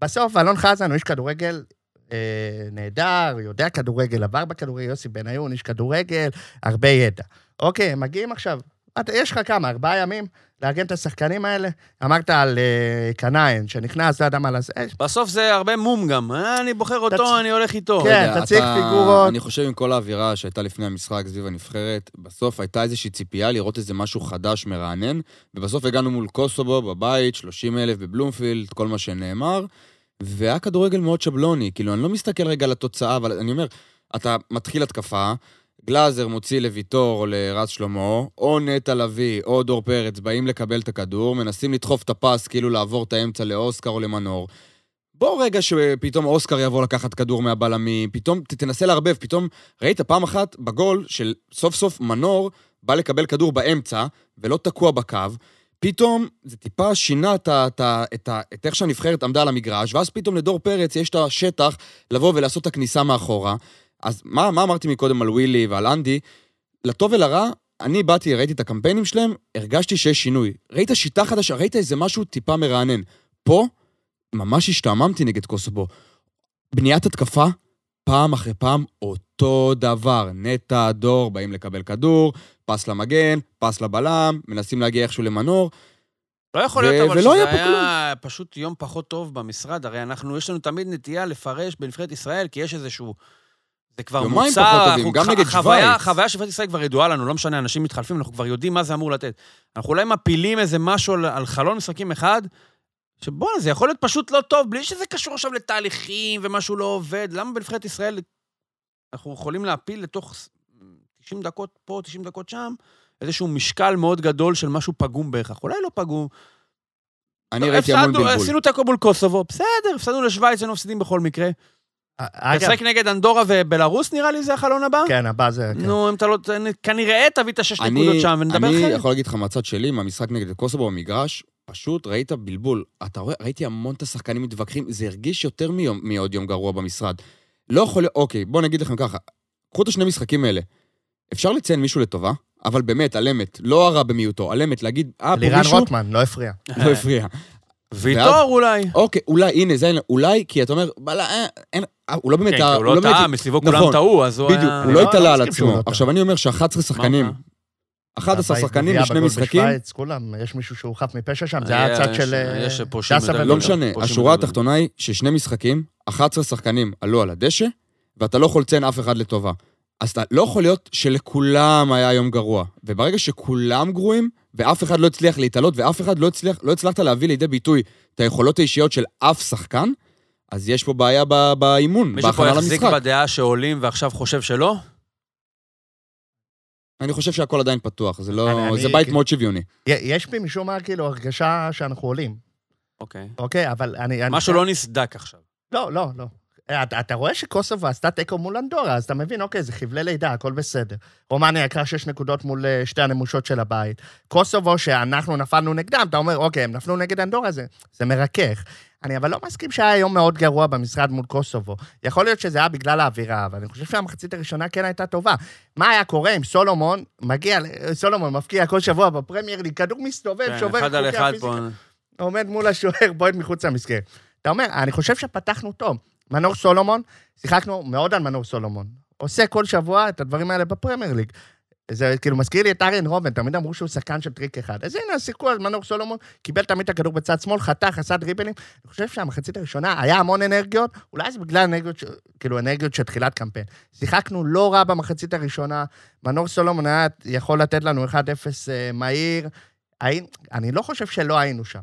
בסוף, אלון חזן הוא איש כדורגל אה, נהדר, יודע כדורגל, עבר בכדורגל, יוסי בניון, איש כדורגל, הרבה ידע. אוקיי, מגיעים עכשיו, אתה, יש לך כמה, ארבעה ימים לארגן את השחקנים האלה? אמרת על אה, קנאיין, שנכנס, לא יודע מה לעשות. אה, בסוף זה הרבה מום גם. אה, אני בוחר תצ- אותו, אני הולך איתו. כן. תציג פיגורות. אני חושב עם כל האווירה שהייתה לפני המשחק סביב הנבחרת, בסוף הייתה איזושהי ציפייה לראות איזה משהו חדש, מרענן, ובסוף הגענו מול קוסובו בבית, 30 אלף בבלומפילד, כל מה שנאמר, והיה כדורגל מאוד שבלוני, כאילו, אני לא מסתכל רגע על התוצאה, אבל אני אומר, אתה מתחיל התקפה, גלאזר מוציא לוויטור או לרז שלמה, או נטע לביא או דור פרץ באים לקבל את הכדור, מנסים לדחוף את הפס, כאילו לעבור את האמצע לאוסקר או למנור. בוא רגע שפתאום אוסקר יעבור לקחת כדור מהבלמים, פתאום תנסה לערבב, פתאום ראית פעם אחת בגול של סוף סוף מנור בא לקבל כדור באמצע ולא תקוע בקו, פתאום זה טיפה שינה את, את, את, את איך שהנבחרת עמדה על המגרש, ואז פתאום לדור פרץ יש את השטח לבוא ולעשות את הכניסה מאחורה. אז מה, מה אמרתי מקודם על ווילי ועל אנדי? לטוב ולרע, אני באתי, ראיתי את הקמפיינים שלהם, הרגשתי שיש שינוי. ראית שיטה חדשה, ראית איזה משהו טיפה מרענן. פה, ממש השתעממתי נגד קוסובו. בניית התקפה, פעם אחרי פעם, אותו דבר. נטע, דור, באים לקבל כדור, פס למגן, פס לבלם, מנסים להגיע איכשהו למנור. לא יכול ו- להיות, אבל היה שזה פה היה פשוט יום פחות טוב במשרד. הרי אנחנו, יש לנו תמיד נטייה לפרש בנבחרת ישראל, כי יש איזשהו... זה כבר מוצר, אנחנו- גם נגד החוויה- שווייץ. החוויה של ישראל כבר ידועה לנו, לא משנה, אנשים מתחלפים, אנחנו כבר יודעים מה זה אמור לתת. אנחנו אולי מפילים איזה משהו על, על חלון משחקים אחד, שבואנה, זה יכול להיות פשוט לא טוב, בלי שזה קשור עכשיו לתהליכים ומשהו לא עובד. למה בנבחרת ישראל אנחנו יכולים להפיל לתוך 90 דקות פה, 90 דקות שם, איזשהו משקל מאוד גדול של משהו פגום בהכרח. אולי לא פגום, אני ראיתי המון בלבול. עשינו תיקו מול קוסובו, בסדר, הפסדנו לשוויץ, היינו מפסידים בכל מקרה. לשחק נגד אנדורה ובלארוס נראה לי זה החלון הבא? כן, הבא זה... כן. נו, אם אתה לא... כנראה תביא את השש אני, נקודות שם ונדבר אני אחרת. יכול להגיד לך מהצד שלי, מהמשחק נגד קוסובו במגרש, פשוט ראית בלבול. אתה רואה, ראיתי המון את השחקנים מתווכחים, זה הרגיש יותר מיום, מעוד יום גרוע במשרד. לא יכול להיות, אוקיי, בואו נגיד לכם ככה, קחו את השני משחקים האלה. אפשר לציין מישהו לטובה, אבל באמת, על אמת, לא הרע במיעוטו, על אמת, להגיד, אה, פה לירן מישהו, רוטמן, לא הפריע. לא הפריע. ויטור אולי. אוקיי, אולי, הנה, זה, אולי, כי אתה אומר, וואלה, אה, אין, אה, הוא לא באמת, כן, אה, הוא לא באמת- טעה, מסביבו כולם נכון. טעו, אז הוא בדיוק, היה... הוא לא לא- התעלה לא על עצמו. לא. עכשיו, אני אומר ש-11 שחקנים, 11 הבית שחקנים בשני משחקים, בשוויץ, כולם, יש מישהו שהוא חף מפשע שם, זה היה- הצד של... אה, יש ולא לא. משנה, פושעים השורה. התחתונה היא ששני משחקים, 11 שחקנים עלו על הדשא, ואתה לא יכול לציין אף אחד לטובה. אז אתה לא יכול להיות שלכולם היה יום גרוע. וברגע שכולם גרועים, ואף אחד לא הצליח להתעלות, ואף אחד לא הצליח, לא הצלחת להביא לידי ביטוי את היכולות האישיות של אף שחקן, אז יש פה בעיה ב- באימון, מישהו פה בהכנה יחזיק למשחק. בדעה שעולים ועכשיו חושב שלא? אני חושב שהכל עדיין פתוח, זה לא... אני- אני- זה בית מאוד שוויוני. יש בי משום מה כאילו הרגשה שאנחנו עולים, אוקיי. אוקיי? אבל אני... אני- משהו לא נסדק עכשיו. לא, לא, לא. אתה, אתה רואה שקוסובו עשתה תיקו מול אנדורה, אז אתה מבין, אוקיי, זה חבלי לידה, הכל בסדר. רומניה לקחה שש נקודות מול אה, שתי הנמושות של הבית. קוסובו, שאנחנו נפלנו נגדם, אתה אומר, אוקיי, הם נפלו נגד אנדורה, זה, זה מרכך. אני אבל לא מסכים שהיה יום מאוד גרוע במשרד מול קוסובו. יכול להיות שזה היה בגלל האווירה, אבל אני חושב שהמחצית הראשונה כן הייתה טובה. מה היה קורה אם סולומון מגיע, סולומון מבקיע כל שבוע בפרמייר ליג, כדור מסתובב, כן, שובר חוקי הפיזיקה. עומד מול השוער, בועט מחוץ למסגרת. אתה אומר, אני חושב שפתחנו טוב. מנור סולומון, שיחקנו מאוד על מנור סולומון. עושה כל שבוע את הדברים האלה בפרמייר ליג. זה כאילו מזכיר לי את אריאן רובן, תמיד אמרו שהוא שחקן של טריק אחד. אז הנה, שיחקו על מנור סולומון, קיבל תמיד את הכדור בצד שמאל, חתך, עשה דריבלים. אני חושב שהמחצית הראשונה היה המון אנרגיות, אולי זה בגלל אנרגיות, ש- כאילו אנרגיות של תחילת קמפיין. שיחקנו לא רע במחצית הראשונה, מנור סולומון היה יכול לתת לנו 1-0 אה, מהיר. הי- אני לא חושב שלא היינו שם.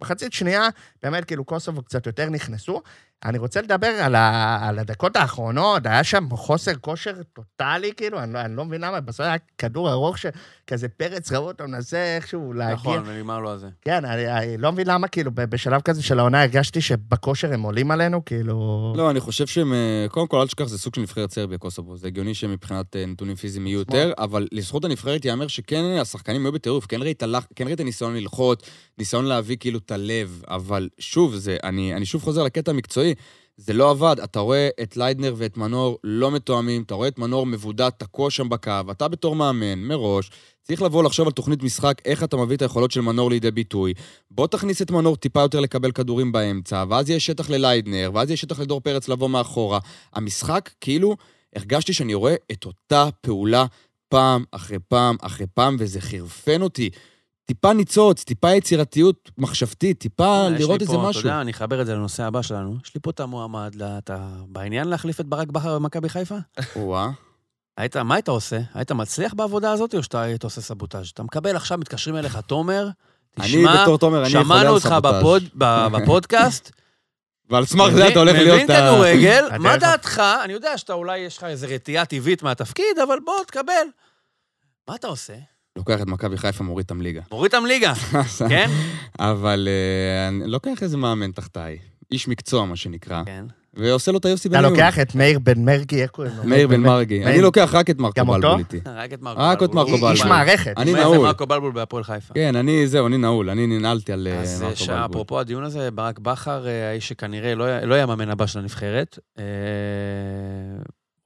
מחצית שנייה, באמת, כאילו, קוסובו קצת יותר נכנסו. אני רוצה לדבר על, ה, על הדקות האחרונות, היה שם חוסר כושר טוטאלי, כאילו, אני, לא- אני לא מבין למה, בסוף היה כדור ארוך שכזה פרץ ראו אותו, מנסה איכשהו להגיע. נכון, ונגמר לו על זה. כן, אני, אני לא מבין למה, כאילו, בשלב כזה של העונה הרגשתי שבכושר הם עולים עלינו, כאילו... לא, אני חושב שהם... אה, קודם כל, אל תשכח, זה סוג של נבחרת סרביה, קוסובו. זה הגיוני שמבחינת אה, נתונים פיזיים יהיו יותר, אבל לזכות הנבחרת ייאמר שכן, השחקנים היו בטירוף, כן ראית כן ראית ניסיון ללחוץ, ניסיון להביא כאילו את הלב, אבל שוב, זה, אני, אני שוב חוזר לקטע המקצועי, זה לא עבד. אתה רואה את ליידנר ואת מנור לא מתואמים, אתה רואה את מנור מבודד, תקוע שם בקו, אתה בתור מאמן, מראש, צריך לבוא לחשוב על תוכנית משחק, איך אתה מביא את היכולות של מנור לידי ביטוי. בוא תכניס את מנור טיפה יותר לקבל כדורים באמצע, ואז יהיה שטח לליידנר, ואז יהיה שטח לדור פרץ לבוא מאחורה. המשחק, כאילו, הרגשתי שאני רואה את אותה פעולה פעם אחרי פעם אחרי פעם, וזה חירפן אותי. טיפה ניצוץ, טיפה יצירתיות מחשבתית, טיפה לי לראות איזה משהו. אתה יודע, אני אחבר את זה לנושא הבא שלנו. יש לי פה את המועמד, אתה בעניין להחליף את ברק בכר במכבי חיפה? וואה. היית, מה היית עושה? היית מצליח בעבודה הזאת, או שאתה היית עושה סבוטאז'? אתה מקבל עכשיו, מתקשרים אליך, תומר, אני תשמע, בתור תומר, אני יכול שמענו על אותך סבוטאז'. בפוד, ב- בפודקאסט, ועל סמך זה אתה הולך להיות... מבין כדורגל, מה דעתך? אני יודע שאתה אולי, יש לך איזו רתיעה טבעית מהתפקיד, אבל בוא, תקבל. מה אתה עושה? לוקח את מכבי חיפה, מוריד אותם ליגה. מוריד אותם ליגה, כן? אבל אה, אני לוקח איזה מאמן תחתיי, איש מקצוע, מה שנקרא, כן. ועושה לו את היוסי אתה בניון. לוקח את מאיר בן מרגי, איך קוראים לו? מאיר בן מרגי. אני לוקח רק את מרקו? בלבול איתי. רק את מרקו רק את מרקו בלבול. איש בלבול. מערכת. אני נעול. מרקו בלבול בהפועל חיפה. כן, אני, זהו, אני נעול, אני ננעלתי על אה, אז מרקו בלבול. אפרופו הדיון הזה, ברק בכר, אה, האיש שכנראה לא לא יהיה המאמן הבא של הנבחרת, אה,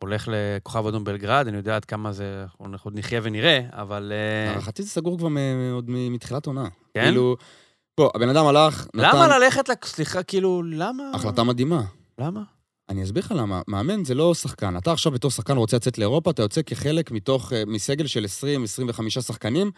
הולך לכוכב אדום בלגרד, אני יודע עד כמה זה, אנחנו עוד נחיה ונראה, אבל... אה, להערכתי זה סגור כבר עוד מתחילת עונה. כן? כאילו, בוא, הבן אדם הלך, נתן למה ללכת, סליחה, כאילו, למה? החלטה מדהימה. למה? אני אסביר לך למה. מאמן זה לא שחקן. אתה עכשיו בתור שחקן רוצה לצאת לאירופה, אתה יוצא כחלק מתוך, אה, מסגל של 20-25 שחקנים.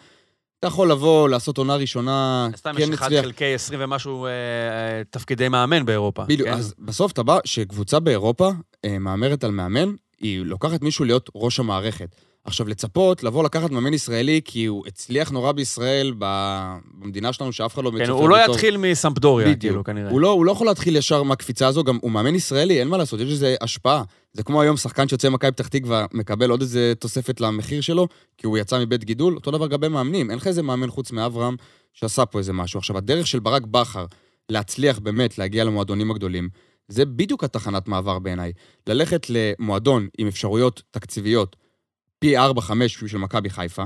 אתה יכול לבוא, לעשות עונה ראשונה, סתם כן יש אחד. חלקי 20 ומשהו אה, אה, תפקידי מאמן באירופה. בדיוק, כן? אז בסוף אתה בא, שקבוצה באירופה אה, מהמרת על מאמן, היא לוקחת מישהו להיות ראש המערכת. עכשיו, לצפות, לבוא לקחת מאמן ישראלי, כי הוא הצליח נורא בישראל, במדינה שלנו, שאף אחד לא כן, מצפה הוא לא בתור- יתחיל מסמפדוריה. כאילו, כנראה. הוא לא, הוא לא יכול להתחיל ישר מהקפיצה הזו, גם הוא מאמן ישראלי, אין מה לעשות, יש לזה השפעה. זה כמו היום שחקן שיוצא ממכבי פתח תקווה, מקבל עוד איזה תוספת למחיר שלו, כי הוא יצא מבית גידול, אותו דבר לגבי מאמנים, אין לך איזה מאמן חוץ מאברהם שעשה פה איזה משהו. עכשיו, הדרך של ברק בכר להצליח באמת להגיע למועדונים הגדולים, זה בדיוק התחנת מעבר בעיניי. ללכת למועדון עם אפשרויות תקציביות פי 4-5 של מכבי חיפה,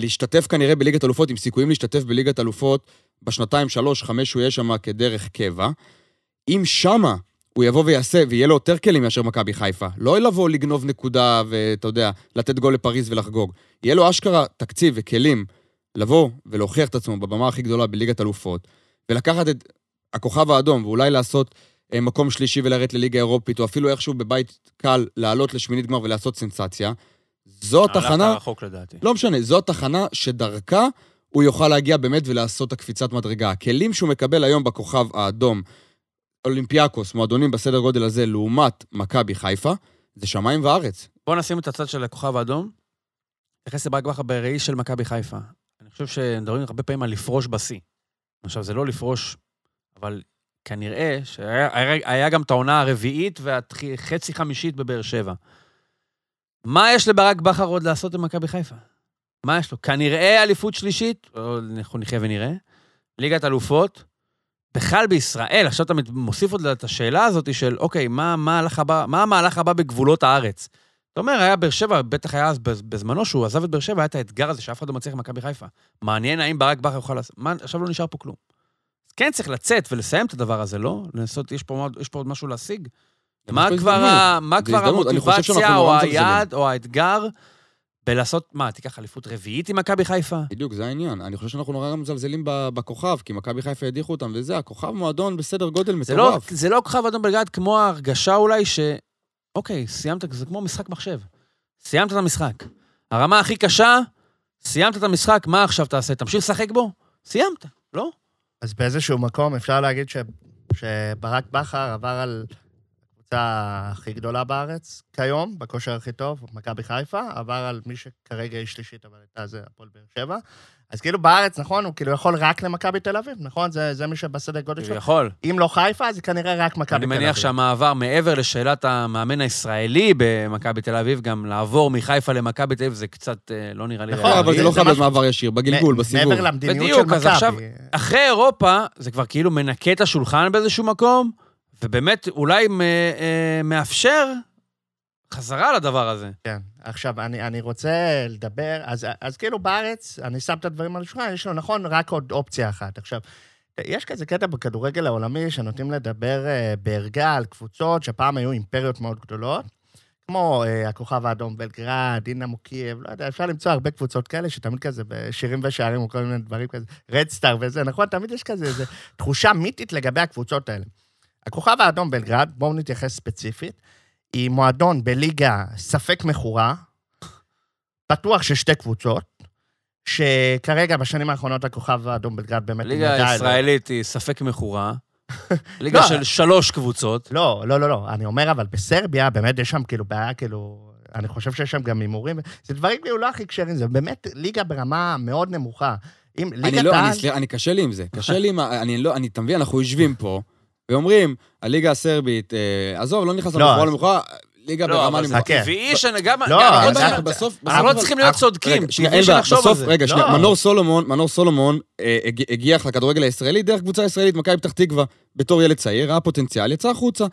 להשתתף כנראה בליגת אלופות, עם סיכויים להשתתף בליגת אלופות בשנתיים, שלוש, חמש שהוא יהיה שם כדרך קבע. אם שמה הוא יבוא ויעשה, ויהיה לו יותר כלים מאשר מכבי חיפה, לא לבוא לגנוב נקודה ואתה יודע, לתת גול לפריז ולחגוג. יהיה לו אשכרה תקציב וכלים לבוא ולהוכיח את עצמו בבמה הכי גדולה בליגת אלופות, ולקחת את הכוכב האדום ואולי לעשות מקום שלישי ולרדת לליגה אירופית, או אפילו איכשהו בבית קל לעלות לשמינית גמר ולעשות סנסציה. זו תחנה... הלכת רחוק לדעתי. לא משנה, זו התחנה שדרכה הוא יוכל להגיע באמת ולעשות את הקפיצת מדרגה. הכלים שהוא מקבל היום בכוכב האדום, אולימפיאקוס, מועדונים בסדר גודל הזה, לעומת מכבי חיפה, זה שמיים וארץ. בואו נשים את הצד של הכוכב האדום. נתייחס לברק בכר בראי של מכבי חיפה. אני חושב שמדברים הרבה פעמים על לפרוש בשיא. עכשיו, זה לא לפרוש, אבל כנראה שהיה היה- היה גם את העונה הרביעית והחצי חמישית בבאר שבע. מה יש לברק בכר עוד לעשות במכבי חיפה? מה יש לו? כנראה אליפות שלישית, אנחנו נחיה ונראה, ליגת אלופות, בכלל בישראל, עכשיו אתה מוסיף עוד את השאלה הזאת של, אוקיי, מה, מה, המהלך הבא, מה המהלך הבא בגבולות הארץ? אתה אומר, היה באר שבע, בטח היה אז בז- בזמנו שהוא עזב את באר שבע, היה את האתגר הזה שאף אחד לא מצליח במכבי חיפה. מעניין האם ברק בכר יוכל לעשות... מה, עכשיו לא נשאר פה כלום. כן צריך לצאת ולסיים את הדבר הזה, לא? לנסות, יש פה, יש פה עוד משהו להשיג. מה כבר. ה, מה זה כבר המוטיבציה שאנחנו או. היעד או האתגר בלעשות, מה, תיקח אליפות רביעית עם מכבי חיפה? בדיוק, זה העניין. אני חושב שאנחנו נורא מזלזלים בכוכב, כי מכבי חיפה הדיחו אותם, וזה, הכוכב מועדון בסדר גודל זה לא, מטורף. זה לא כוכב אדום בלגרד כמו ההרגשה אולי ש... אוקיי, סיימת, זה כמו משחק מחשב. סיימת את המשחק. הרמה הכי קשה, סיימת את המשחק, מה עכשיו תעשה? תמשיך לשחק בו? סיימת, לא? אז באיזשהו מקום אפשר להגיד ש... שברק בכר עבר על הקבוצה הכי גדולה בארץ כיום, בכושר הכי טוב, מכבי חיפה, עבר על מי שכרגע היא שלישית, אבל הייתה זה הפועל באר שבע. אז כאילו בארץ, נכון, הוא כאילו יכול רק למכבי תל אביב, נכון? זה, זה מי שבסדר גודל שלו. יכול. אם לא חיפה, אז זה כנראה רק מכבי תל אני אביב. מניח שהמעבר, מעבר לשאלת המאמן הישראלי במכבי תל אביב, גם לעבור מחיפה למכבי תל אביב זה קצת אה, לא נראה לי נכון, לא. אבל זה לא חייב להיות מעבר ישיר, בגלגול, בסיבוב. מעבר למדיניות בדיוק, של אז עכשיו- מכבי. אחרי אירופה, זה כבר כאילו מנקה את השולחן באיזשהו מקום, ובאמת אולי אה, מאפשר חזרה לדבר הזה. כן. עכשיו, אני, אני רוצה לדבר, אז, אז כאילו בארץ, אני שם את הדברים על השולחן, יש לו, נכון, רק עוד אופציה אחת. עכשיו, יש כזה קטע בכדורגל העולמי שנוטים לדבר אה, בערגה על קבוצות שפעם היו אימפריות מאוד גדולות, כמו אה, הכוכב האדום בלגרד, דינמו קייב, לא יודע, אפשר למצוא הרבה קבוצות כאלה שתמיד כזה בשירים ושערים או כל מיני דברים כזה, רדסטאר וזה, נכון? תמיד יש כזה איזו תחושה מיתית לגבי הקבוצות האלה. הכוכב האדום בלגרד, בואו נתייחס ספציפית, היא מועדון בליגה ספק מכורה, פתוח של שתי קבוצות, שכרגע, בשנים האחרונות, הכוכב האדום בלגרד באמת... הליגה הישראלית היא ספק מכורה. ליגה לא. של שלוש קבוצות. לא, לא, לא, לא. אני אומר, אבל בסרביה, באמת יש שם כאילו בעיה, כאילו... אני חושב שיש שם גם הימורים. זה דברים כאילו לא הכי קשרים, זה באמת ליגה ברמה מאוד נמוכה. אם אני ליגת לא, העל... אני, סליחה, אני קשה לי עם זה. קשה לי עם ה... אני לא, אני, אתה מבין, אנחנו יושבים פה, ואומרים, הליגה הסרבית, אה, עזוב, לא נכנס לא, למכורה אז- למכורה, ליגה לא, ברמה אבל זה נמוכה. טבעי שגם... לא, גם- אבל גם- זה- גם- בסוף, אנחנו לא צריכים להיות אה, צודקים. רגע, שנייה, טבעי אין בעיה, שנחשוב על בסוף, זה. רגע, שנייה, לא. מנור סולומון, מנור סולומון אה, הג- הגיח לכדורגל הישראלי דרך קבוצה ישראלית, מכבי פתח תקווה, בתור ילד צעיר, ראה פוטנציאל, יצא החוצה.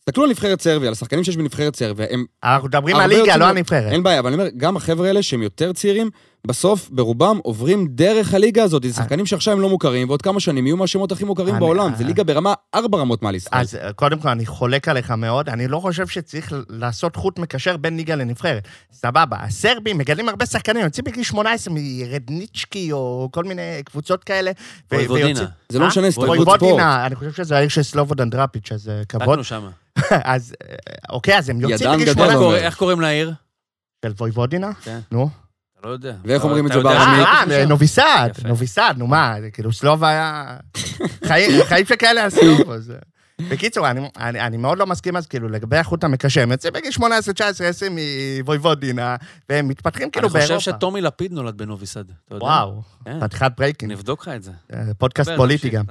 תסתכלו על נבחרת סרביה, על השחקנים שיש בנבחרת סרביה, הם, אנחנו מדברים על ליגה, לא הנבחרת. אין בעיה, אבל אני אומר, גם החבר'ה האלה שהם יותר צעירים, בסוף, ברובם, עוברים דרך הליגה הזאת. זה שחקנים שעכשיו הם לא מוכרים, ועוד כמה שנים יהיו מהשמות הכי מוכרים בעולם. זה אה. ליגה ברמה, ארבע רמות מעל ישראל. אז אה, קודם כל, אני חולק עליך מאוד. אני לא חושב שצריך לעשות חוט מקשר בין ליגה לנבחרת. סבבה, הסרבים מגדלים הרבה שחקנים, יוצאים בגיל 18 מרדניצ'קי או כל מיני קבוצות כאלה. ו- וויבודינה. ויוצאים- זה לא אה? משנה, הסתברות ספורט. אני חושב שזה העיר של סלובודן דראפיץ', אז אה, כבוד. אז אה, אוקיי, אז הם יוצאים בגיל גדול, איך 18. אומר. קורא- איך קוראים לעיר? של וויבודינה? כן. נו. לא יודע. ואיך אומרים את זה בארמית? שאני לא אה, חושב. נוביסד. נוביסד, נו מה, זה כאילו סלוב היה... חיים שכאלה עשו. אז, אה. בקיצור, אני, אני, אני מאוד לא מסכים אז כאילו לגבי החוט המקשר. הם יוצאים בגיל 18, 19, 20 מוויבודינה, והם מתפתחים כאילו אני באירופה. חושב שטומי לפיד נולד בנוביסד. אתה יודע? וואו, כן. חתיכת breaking. אני אבדוק לך את זה. אה, פודקאסט פוליטי גם.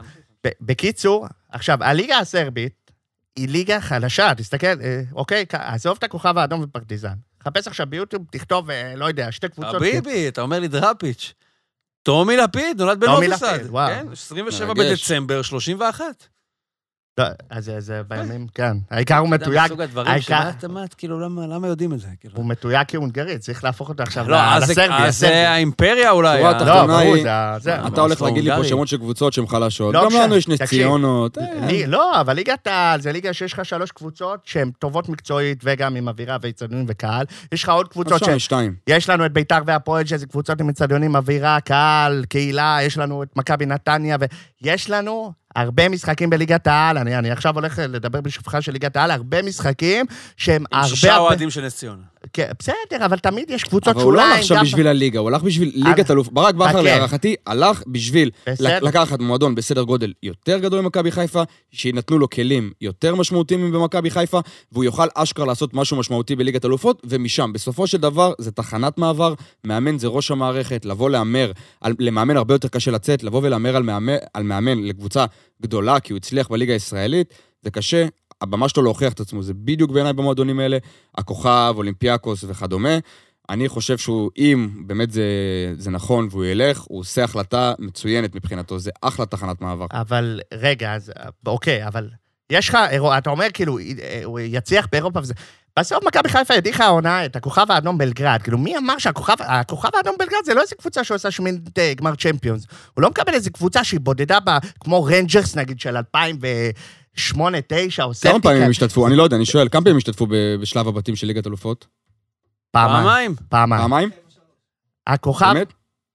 בקיצור, עכשיו, הליגה הסרבית היא ליגה חלשה, תסתכל, אה, אוקיי, עזוב את הכוכב האדום ופרטיזן. חפש עכשיו ביוטיוב, תכתוב, אה, לא יודע, שתי קבוצות. חביבי, אתה אומר לי דראפיץ'. טומי לפיד נולד טומי בנוביסד. לפיד, וואו. כן, 27 מרגש. בדצמבר 31. לא, אז זה- זה בימים, כן. העיקר הוא מתויג, מסוג הדברים אתה מה, כאילו, למה יודעים את זה? כאילו? הוא מתויג כהונגרי, צריך להפוך אותו עכשיו לא, אז זה- לסרבי, אז זה. האימפריה אולי. שורה ה- התחתונה לא, ברור, היא- זה זה... אתה הולך להגיד לי פה. שמות של קבוצות שהן חלשות. לא גם לנו יש נס. ציונות. אה, לא, אבל ליגת העל זה ליגה שיש לך שלוש קבוצות שהן טובות מקצועית וגם עם אווירה ואיצטדיונים וקהל. יש לך עוד קבוצות ש... יש שתיים. יש לנו את ביתר והפועל, שזה קבוצות עם אצטדיונים, אווירה, קהל, קהילה, יש לנו את מכבי נתניה, ויש לנו הרבה משחקים בליגת העל, אני, אני עכשיו הולך לדבר בשבחה של ליגת העל, הרבה משחקים שהם עם הרבה... שישה הרבה... אוהדים של נס ציונה. כן, בסדר, אבל תמיד יש קבוצות אבל הוא לא שוליים. הלך עכשיו גם- בשביל הליגה, הוא הלך בשביל ליגת אלוף. ברק בכר, חכה. להערכתי, הלך בשביל. לקחת מועדון בסדר גודל יותר גדול ממכבי חיפה, שיינתנו לו כלים יותר משמעותיים במכבי חיפה, והוא יוכל אשכרה לעשות משהו משמעותי בליגת אלופות, ומשם, בסופו של דבר, זה תחנת מעבר, מאמן זה ראש המערכת, לבוא להמר, על- למאמן הרבה יותר קשה לצאת, לבוא ולהמר על מאמן לקבוצה גדולה, כי הוא הצליח בליגה הישראלית, זה קשה. הבמה שלו להוכיח את עצמו, זה בדיוק בעיניי במועדונים האלה, הכוכב, אולימפיאקוס וכדומה. אני חושב שהוא, אם באמת זה, זה נכון והוא ילך, הוא עושה החלטה מצוינת מבחינתו, זה אחלה תחנת מעבר. אבל רגע, אז אוקיי, אבל יש לך, אתה אומר כאילו, הוא יצליח באירופה וזה... בסוף מכבי חיפה הדיחה העונה את הכוכב האדום בלגרד. כאילו, מי אמר שהכוכב הכוכב האדום בלגרד זה לא איזה קבוצה שעושה שמינית אה, גמר צ'מפיונס. הוא לא מקבל איזה קבוצה שהיא בודדה בה, כמו רנג'רס נגיד של 2008, 2009 או כמה סלטיקה. פעמים הם השתתפו? אני לא יודע, אני שואל, כמה פעמים הם השתתפו בשלב הבתים של ליגת אלופות? פעמיים. פעמיים. הכוכב... באמת?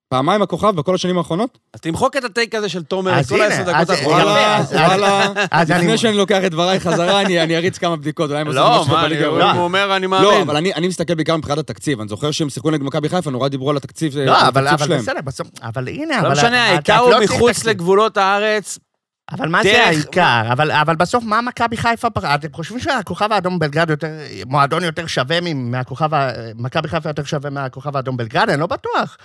פעמיים הכוכב בכל השנים האחרונות? אז תמחוק את ה take הזה של תומר, את אז כל העשר דקות האחרונות. וואלה, וואלה. לפני שאני לוקח את דבריי חזרה, אני אני אריץ כמה בדיקות, אולי הם עושים לא, משהו מה, הוא. אומר, אני לא, מאמין. אבל אני מסתכל בעיקר מבחינת התקציב. אני זוכר שהם שיחקו נגד מכבי חיפה, נורא דיברו על התקציב על לא, אבל שלהם. בסדר, בסוף... אבל הנה, לא אבל... משנה, אתה- העיקר הוא לא מחוץ. לגבולות הארץ. אבל מה זה דרך- העיקר? אבל, אבל בסוף, מה מכבי חיפה... אתם חושבים שהכוכב האדום בלגרד יותר... מועדון יותר שווה מהכוכב... מכבי חיפה יותר שווה מהכוכב האדום בלגרד? אני לא בטוח.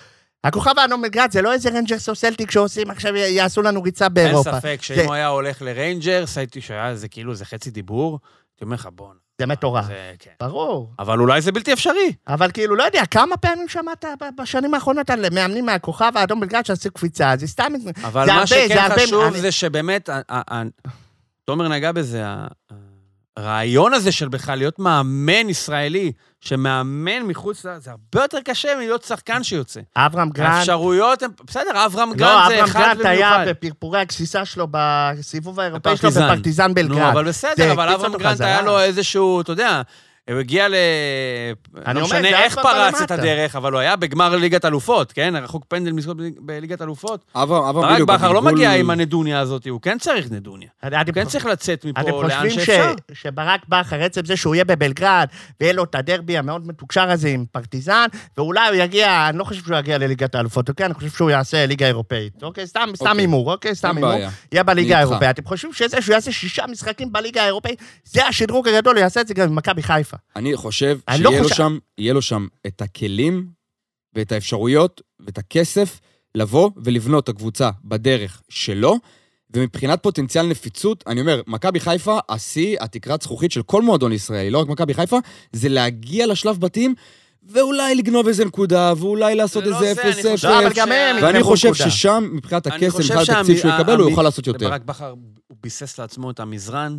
הכוכב האדום בלגרד זה לא איזה רנג'רס או סלטיק שעושים עכשיו, יעשו לנו ריצה אין באירופה. ספק שאם זה- הוא היה הולך לריינג'רס, הייתי שהיה איזה כאילו, איזה חצי דיבור, הייתי אומר לך, בואנה. זה מטורף. זה, כן. ברור. אבל אולי זה בלתי אפשרי. אבל כאילו, לא יודע, כמה פעמים שמעת בשנים האחרונות על מאמנים מהכוכב האדום בלגרד שעשו קפיצה? זה סתם... אבל זה מה הרבה, שכן זה הרבה- חשוב אני- זה שבאמת, תומר נגע בזה, הרעיון הזה של בכלל להיות מאמן ישראלי, שמאמן מחוץ ל... זה הרבה יותר קשה מלהיות שחקן שיוצא. אברהם גרנט... האפשרויות הן... בסדר, אברהם לא, גרנט זה אברהם אחד גרנט היה במיוחד. בפרפורי הגסיסה שלו בסיבוב האירופאי שלו בפרטיזן. בלגרד. נו, אבל בסדר, אבל אברהם גרנט. היה לו איזשהו, אתה יודע, הוא הגיע ל... אני לא משנה איך פרץ את. הדרך, אבל הוא היה בגמר ליגת אלופות, כן? רחוק פנדל מזכות בליגת אלופות. אברהם ברק בדיוק בכר לא מגיע עם הנדוניה הזאת, הוא כן צריך נדוניה. אתם הוא כן צריך לצאת אתם מפה לאן חושבים ש- שאפשר. שברק בכר, עצם זה שהוא יהיה בבלגרד, ויהיה לו את הדרבי המאוד מתוקשר הזה עם פרטיזן, ואולי הוא יגיע, אני לא חושב שהוא יגיע לליגת האלופות, אוקיי? אני חושב שהוא יעשה ליגה אירופאית. אוקיי? סתם אוקיי. הימור, אוקיי? סתם הימור. יהיה בליגה. האירופאית. אתם חושבים שזה שהוא יעשה שישה משחקים בליגה האירופאית, זה השדרוג הגדול, הוא יעשה את זה גם עם מכבי חיפה. אני חושב אני לא שיהיה לו חושב- שם, יהיה לו שם את הכלים ואת האפשרויות ואת הכסף לבוא ולבנות את הקבוצה בדרך שלו. ומבחינת פוטנציאל נפיצות, אני אומר, מכבי חיפה, השיא, התקרת זכוכית של כל מועדון ישראלי, לא רק מכבי חיפה, זה להגיע לשלב בתים, ואולי לגנוב איזה נקודה, ואולי לעשות זה לא איזה זה, אני 0-0. חושב לא, אבל גם הם ואני חושב. ששם, מבחינת הכסף, מבחינת התקציב שהוא שהמ- יקבל, הוא יוכל לעשות יותר. ברק בכר, הוא ביסס לעצמו את המזרן.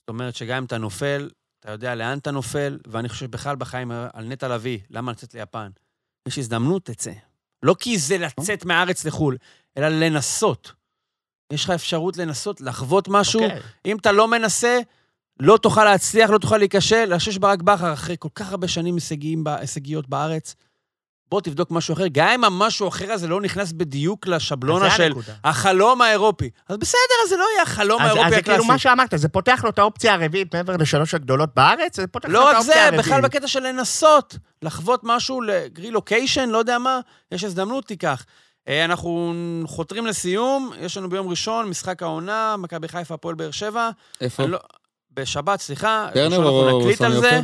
זאת אומרת שגם אם אתה נופל, אתה יודע לאן אתה נופל, ואני חושב בכלל בחיים על נטע לביא, למה לצאת ליפן? יש הזדמנות, תצא. לא כי זה לצאת מהארץ לחו"ל, אלא לנסות. יש לך אפשרות לנסות, לחוות משהו. אוקיי. אם אתה לא מנסה, לא תוכל להצליח, לא תוכל להיכשל. אני חושב שברק בכר, אחרי כל כך הרבה שנים הישגיות בארץ, בוא תבדוק משהו אחר. גם אם המשהו האחר הזה לא נכנס בדיוק לשבלונה זה של הנקודה. החלום האירופי. אז בסדר, אז זה לא יהיה החלום אז, האירופי אז זה הקלאסי. כאילו מה שאמרת, זה פותח לו את האופציה הרביעית מעבר לשלוש הגדולות בארץ, זה פותח לו לא את רק זה, האופציה הרביעית. בכלל בקטע של לנסות, לחוות משהו, רילוקיישן, לא יודע מה, יש הזדמנות, תיקח. אה, אנחנו חותרים לסיום, יש לנו ביום ראשון משחק העונה, מכבי חיפה, הפועל באר שבע. איפה? לא- בשבת, סליחה. אנחנו או סמי זה. עופר?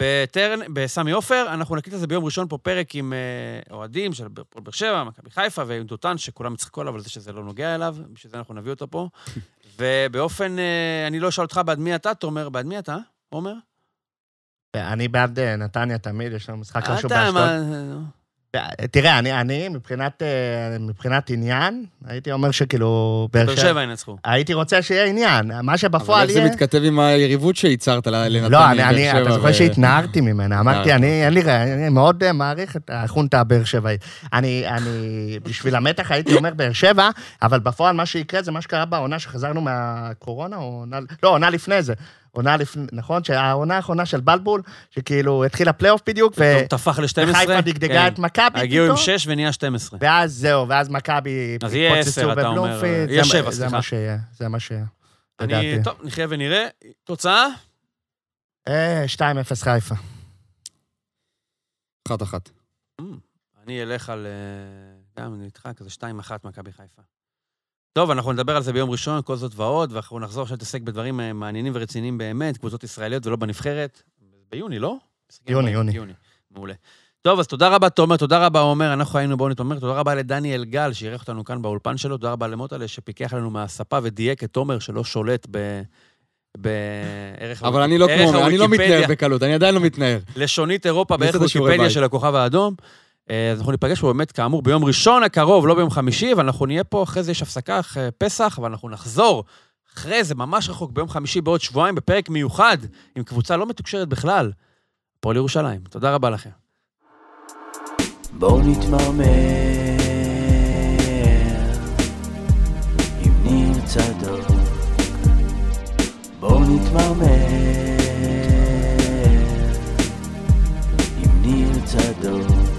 בטרנ... בסמי עופר, אנחנו נקליט על זה ביום ראשון פה פרק עם אה, אוהדים של הפועל באר שבע, מכבי חיפה ועם דותן, שכולם יצחקו עליו על זה שזה לא נוגע אליו, בשביל זה אנחנו נביא אותו פה. ובאופן, אה, אני לא אשאל אותך בעד מי אתה, תומר, בעד מי אתה, עומר? אני בעד אה, נתניה תמיד, יש לנו משחק חשוב אתה, באשדוד. תראה, אני, אני מבחינת, אה, מבחינת עניין, הייתי אומר שכאילו... באר שבע ינצחו. הייתי רוצה שיהיה עניין. מה אבל שבפועל איך זה יהיה... מתכתב עם היריבות שייצרת לנתניה? לא, אני, אני, אתה זוכר ו- שהתנערתי ממנה. אמרתי, אה. אני, אין לי, אני מאוד אה, מעריך את החונטה הבאר שבעית. אני, אני, בשביל המתח הייתי אומר באר שבע, אבל בפועל מה שיקרה זה מה שקרה בעונה שחזרנו מהקורונה, או עונה, לא, עונה לפני זה. עונה לפני, נכון? שהעונה האחרונה של בלבול, שכאילו התחיל הפלייאוף בדיוק, ו- פתאום טפח ל-12. וחיפה דגדגה את מכבי הגיעו עם פתאום. 6 ונהיה 12. ואז זהו, ואז מכבי אז יהיה התפוצצו עשר, אתה אומר. יהיה זה שבע, מה- זה סליחה. מה שיהיה, זה מה שיהיה. אני, לדעתי. טוב, נחיה ונראה. תוצאה? אה, 2-0 חיפה. אחת אחת. אני אלך על... אה, גם, אני איתך, כזה 2-1 מכבי חיפה. טוב, אנחנו נדבר על זה ביום ראשון, כל זאת ועוד, ואנחנו נחזור עכשיו להתעסק בדברים אה, מעניינים ורציניים באמת, קבוצות ישראליות ולא בנבחרת. ביוני, לא? יוני, יוני. יוני, מעולה. טוב, אז תודה רבה, תומר, תודה רבה, עומר. אנחנו היינו בעוני תומר. תודה רבה לדניאל גל, שאירח אותנו כאן באולפן שלו. תודה רבה למוטלה, שפיקח עלינו מהספה ודייק את תומר, שלא שולט ב... בערך... אבל אני לא כמו, אני לא. מתנער בקלות, אני עדיין לא מתנער. לשונית אירופה בערך ויקיפדיה. של הכוכב האדום. אה, אז אנחנו ניפגש פה באמת, כאמור, ביום ראשון הקרוב, לא ביום חמישי, אבל אנחנו נהיה פה, אחרי זה יש הפסקה, אחרי פסח, ואנחנו נחזור אחרי זה, ממש רחוק, ביום חמישי בעוד שבועיים, בפרק מיוחד, עם קבוצה לא מתוקשרת בכלל, הפועל ירושלים. תודה רבה לכם. בואו נתמרמר עם ניר צדוק בואו נתמרמר עם ניר צדוק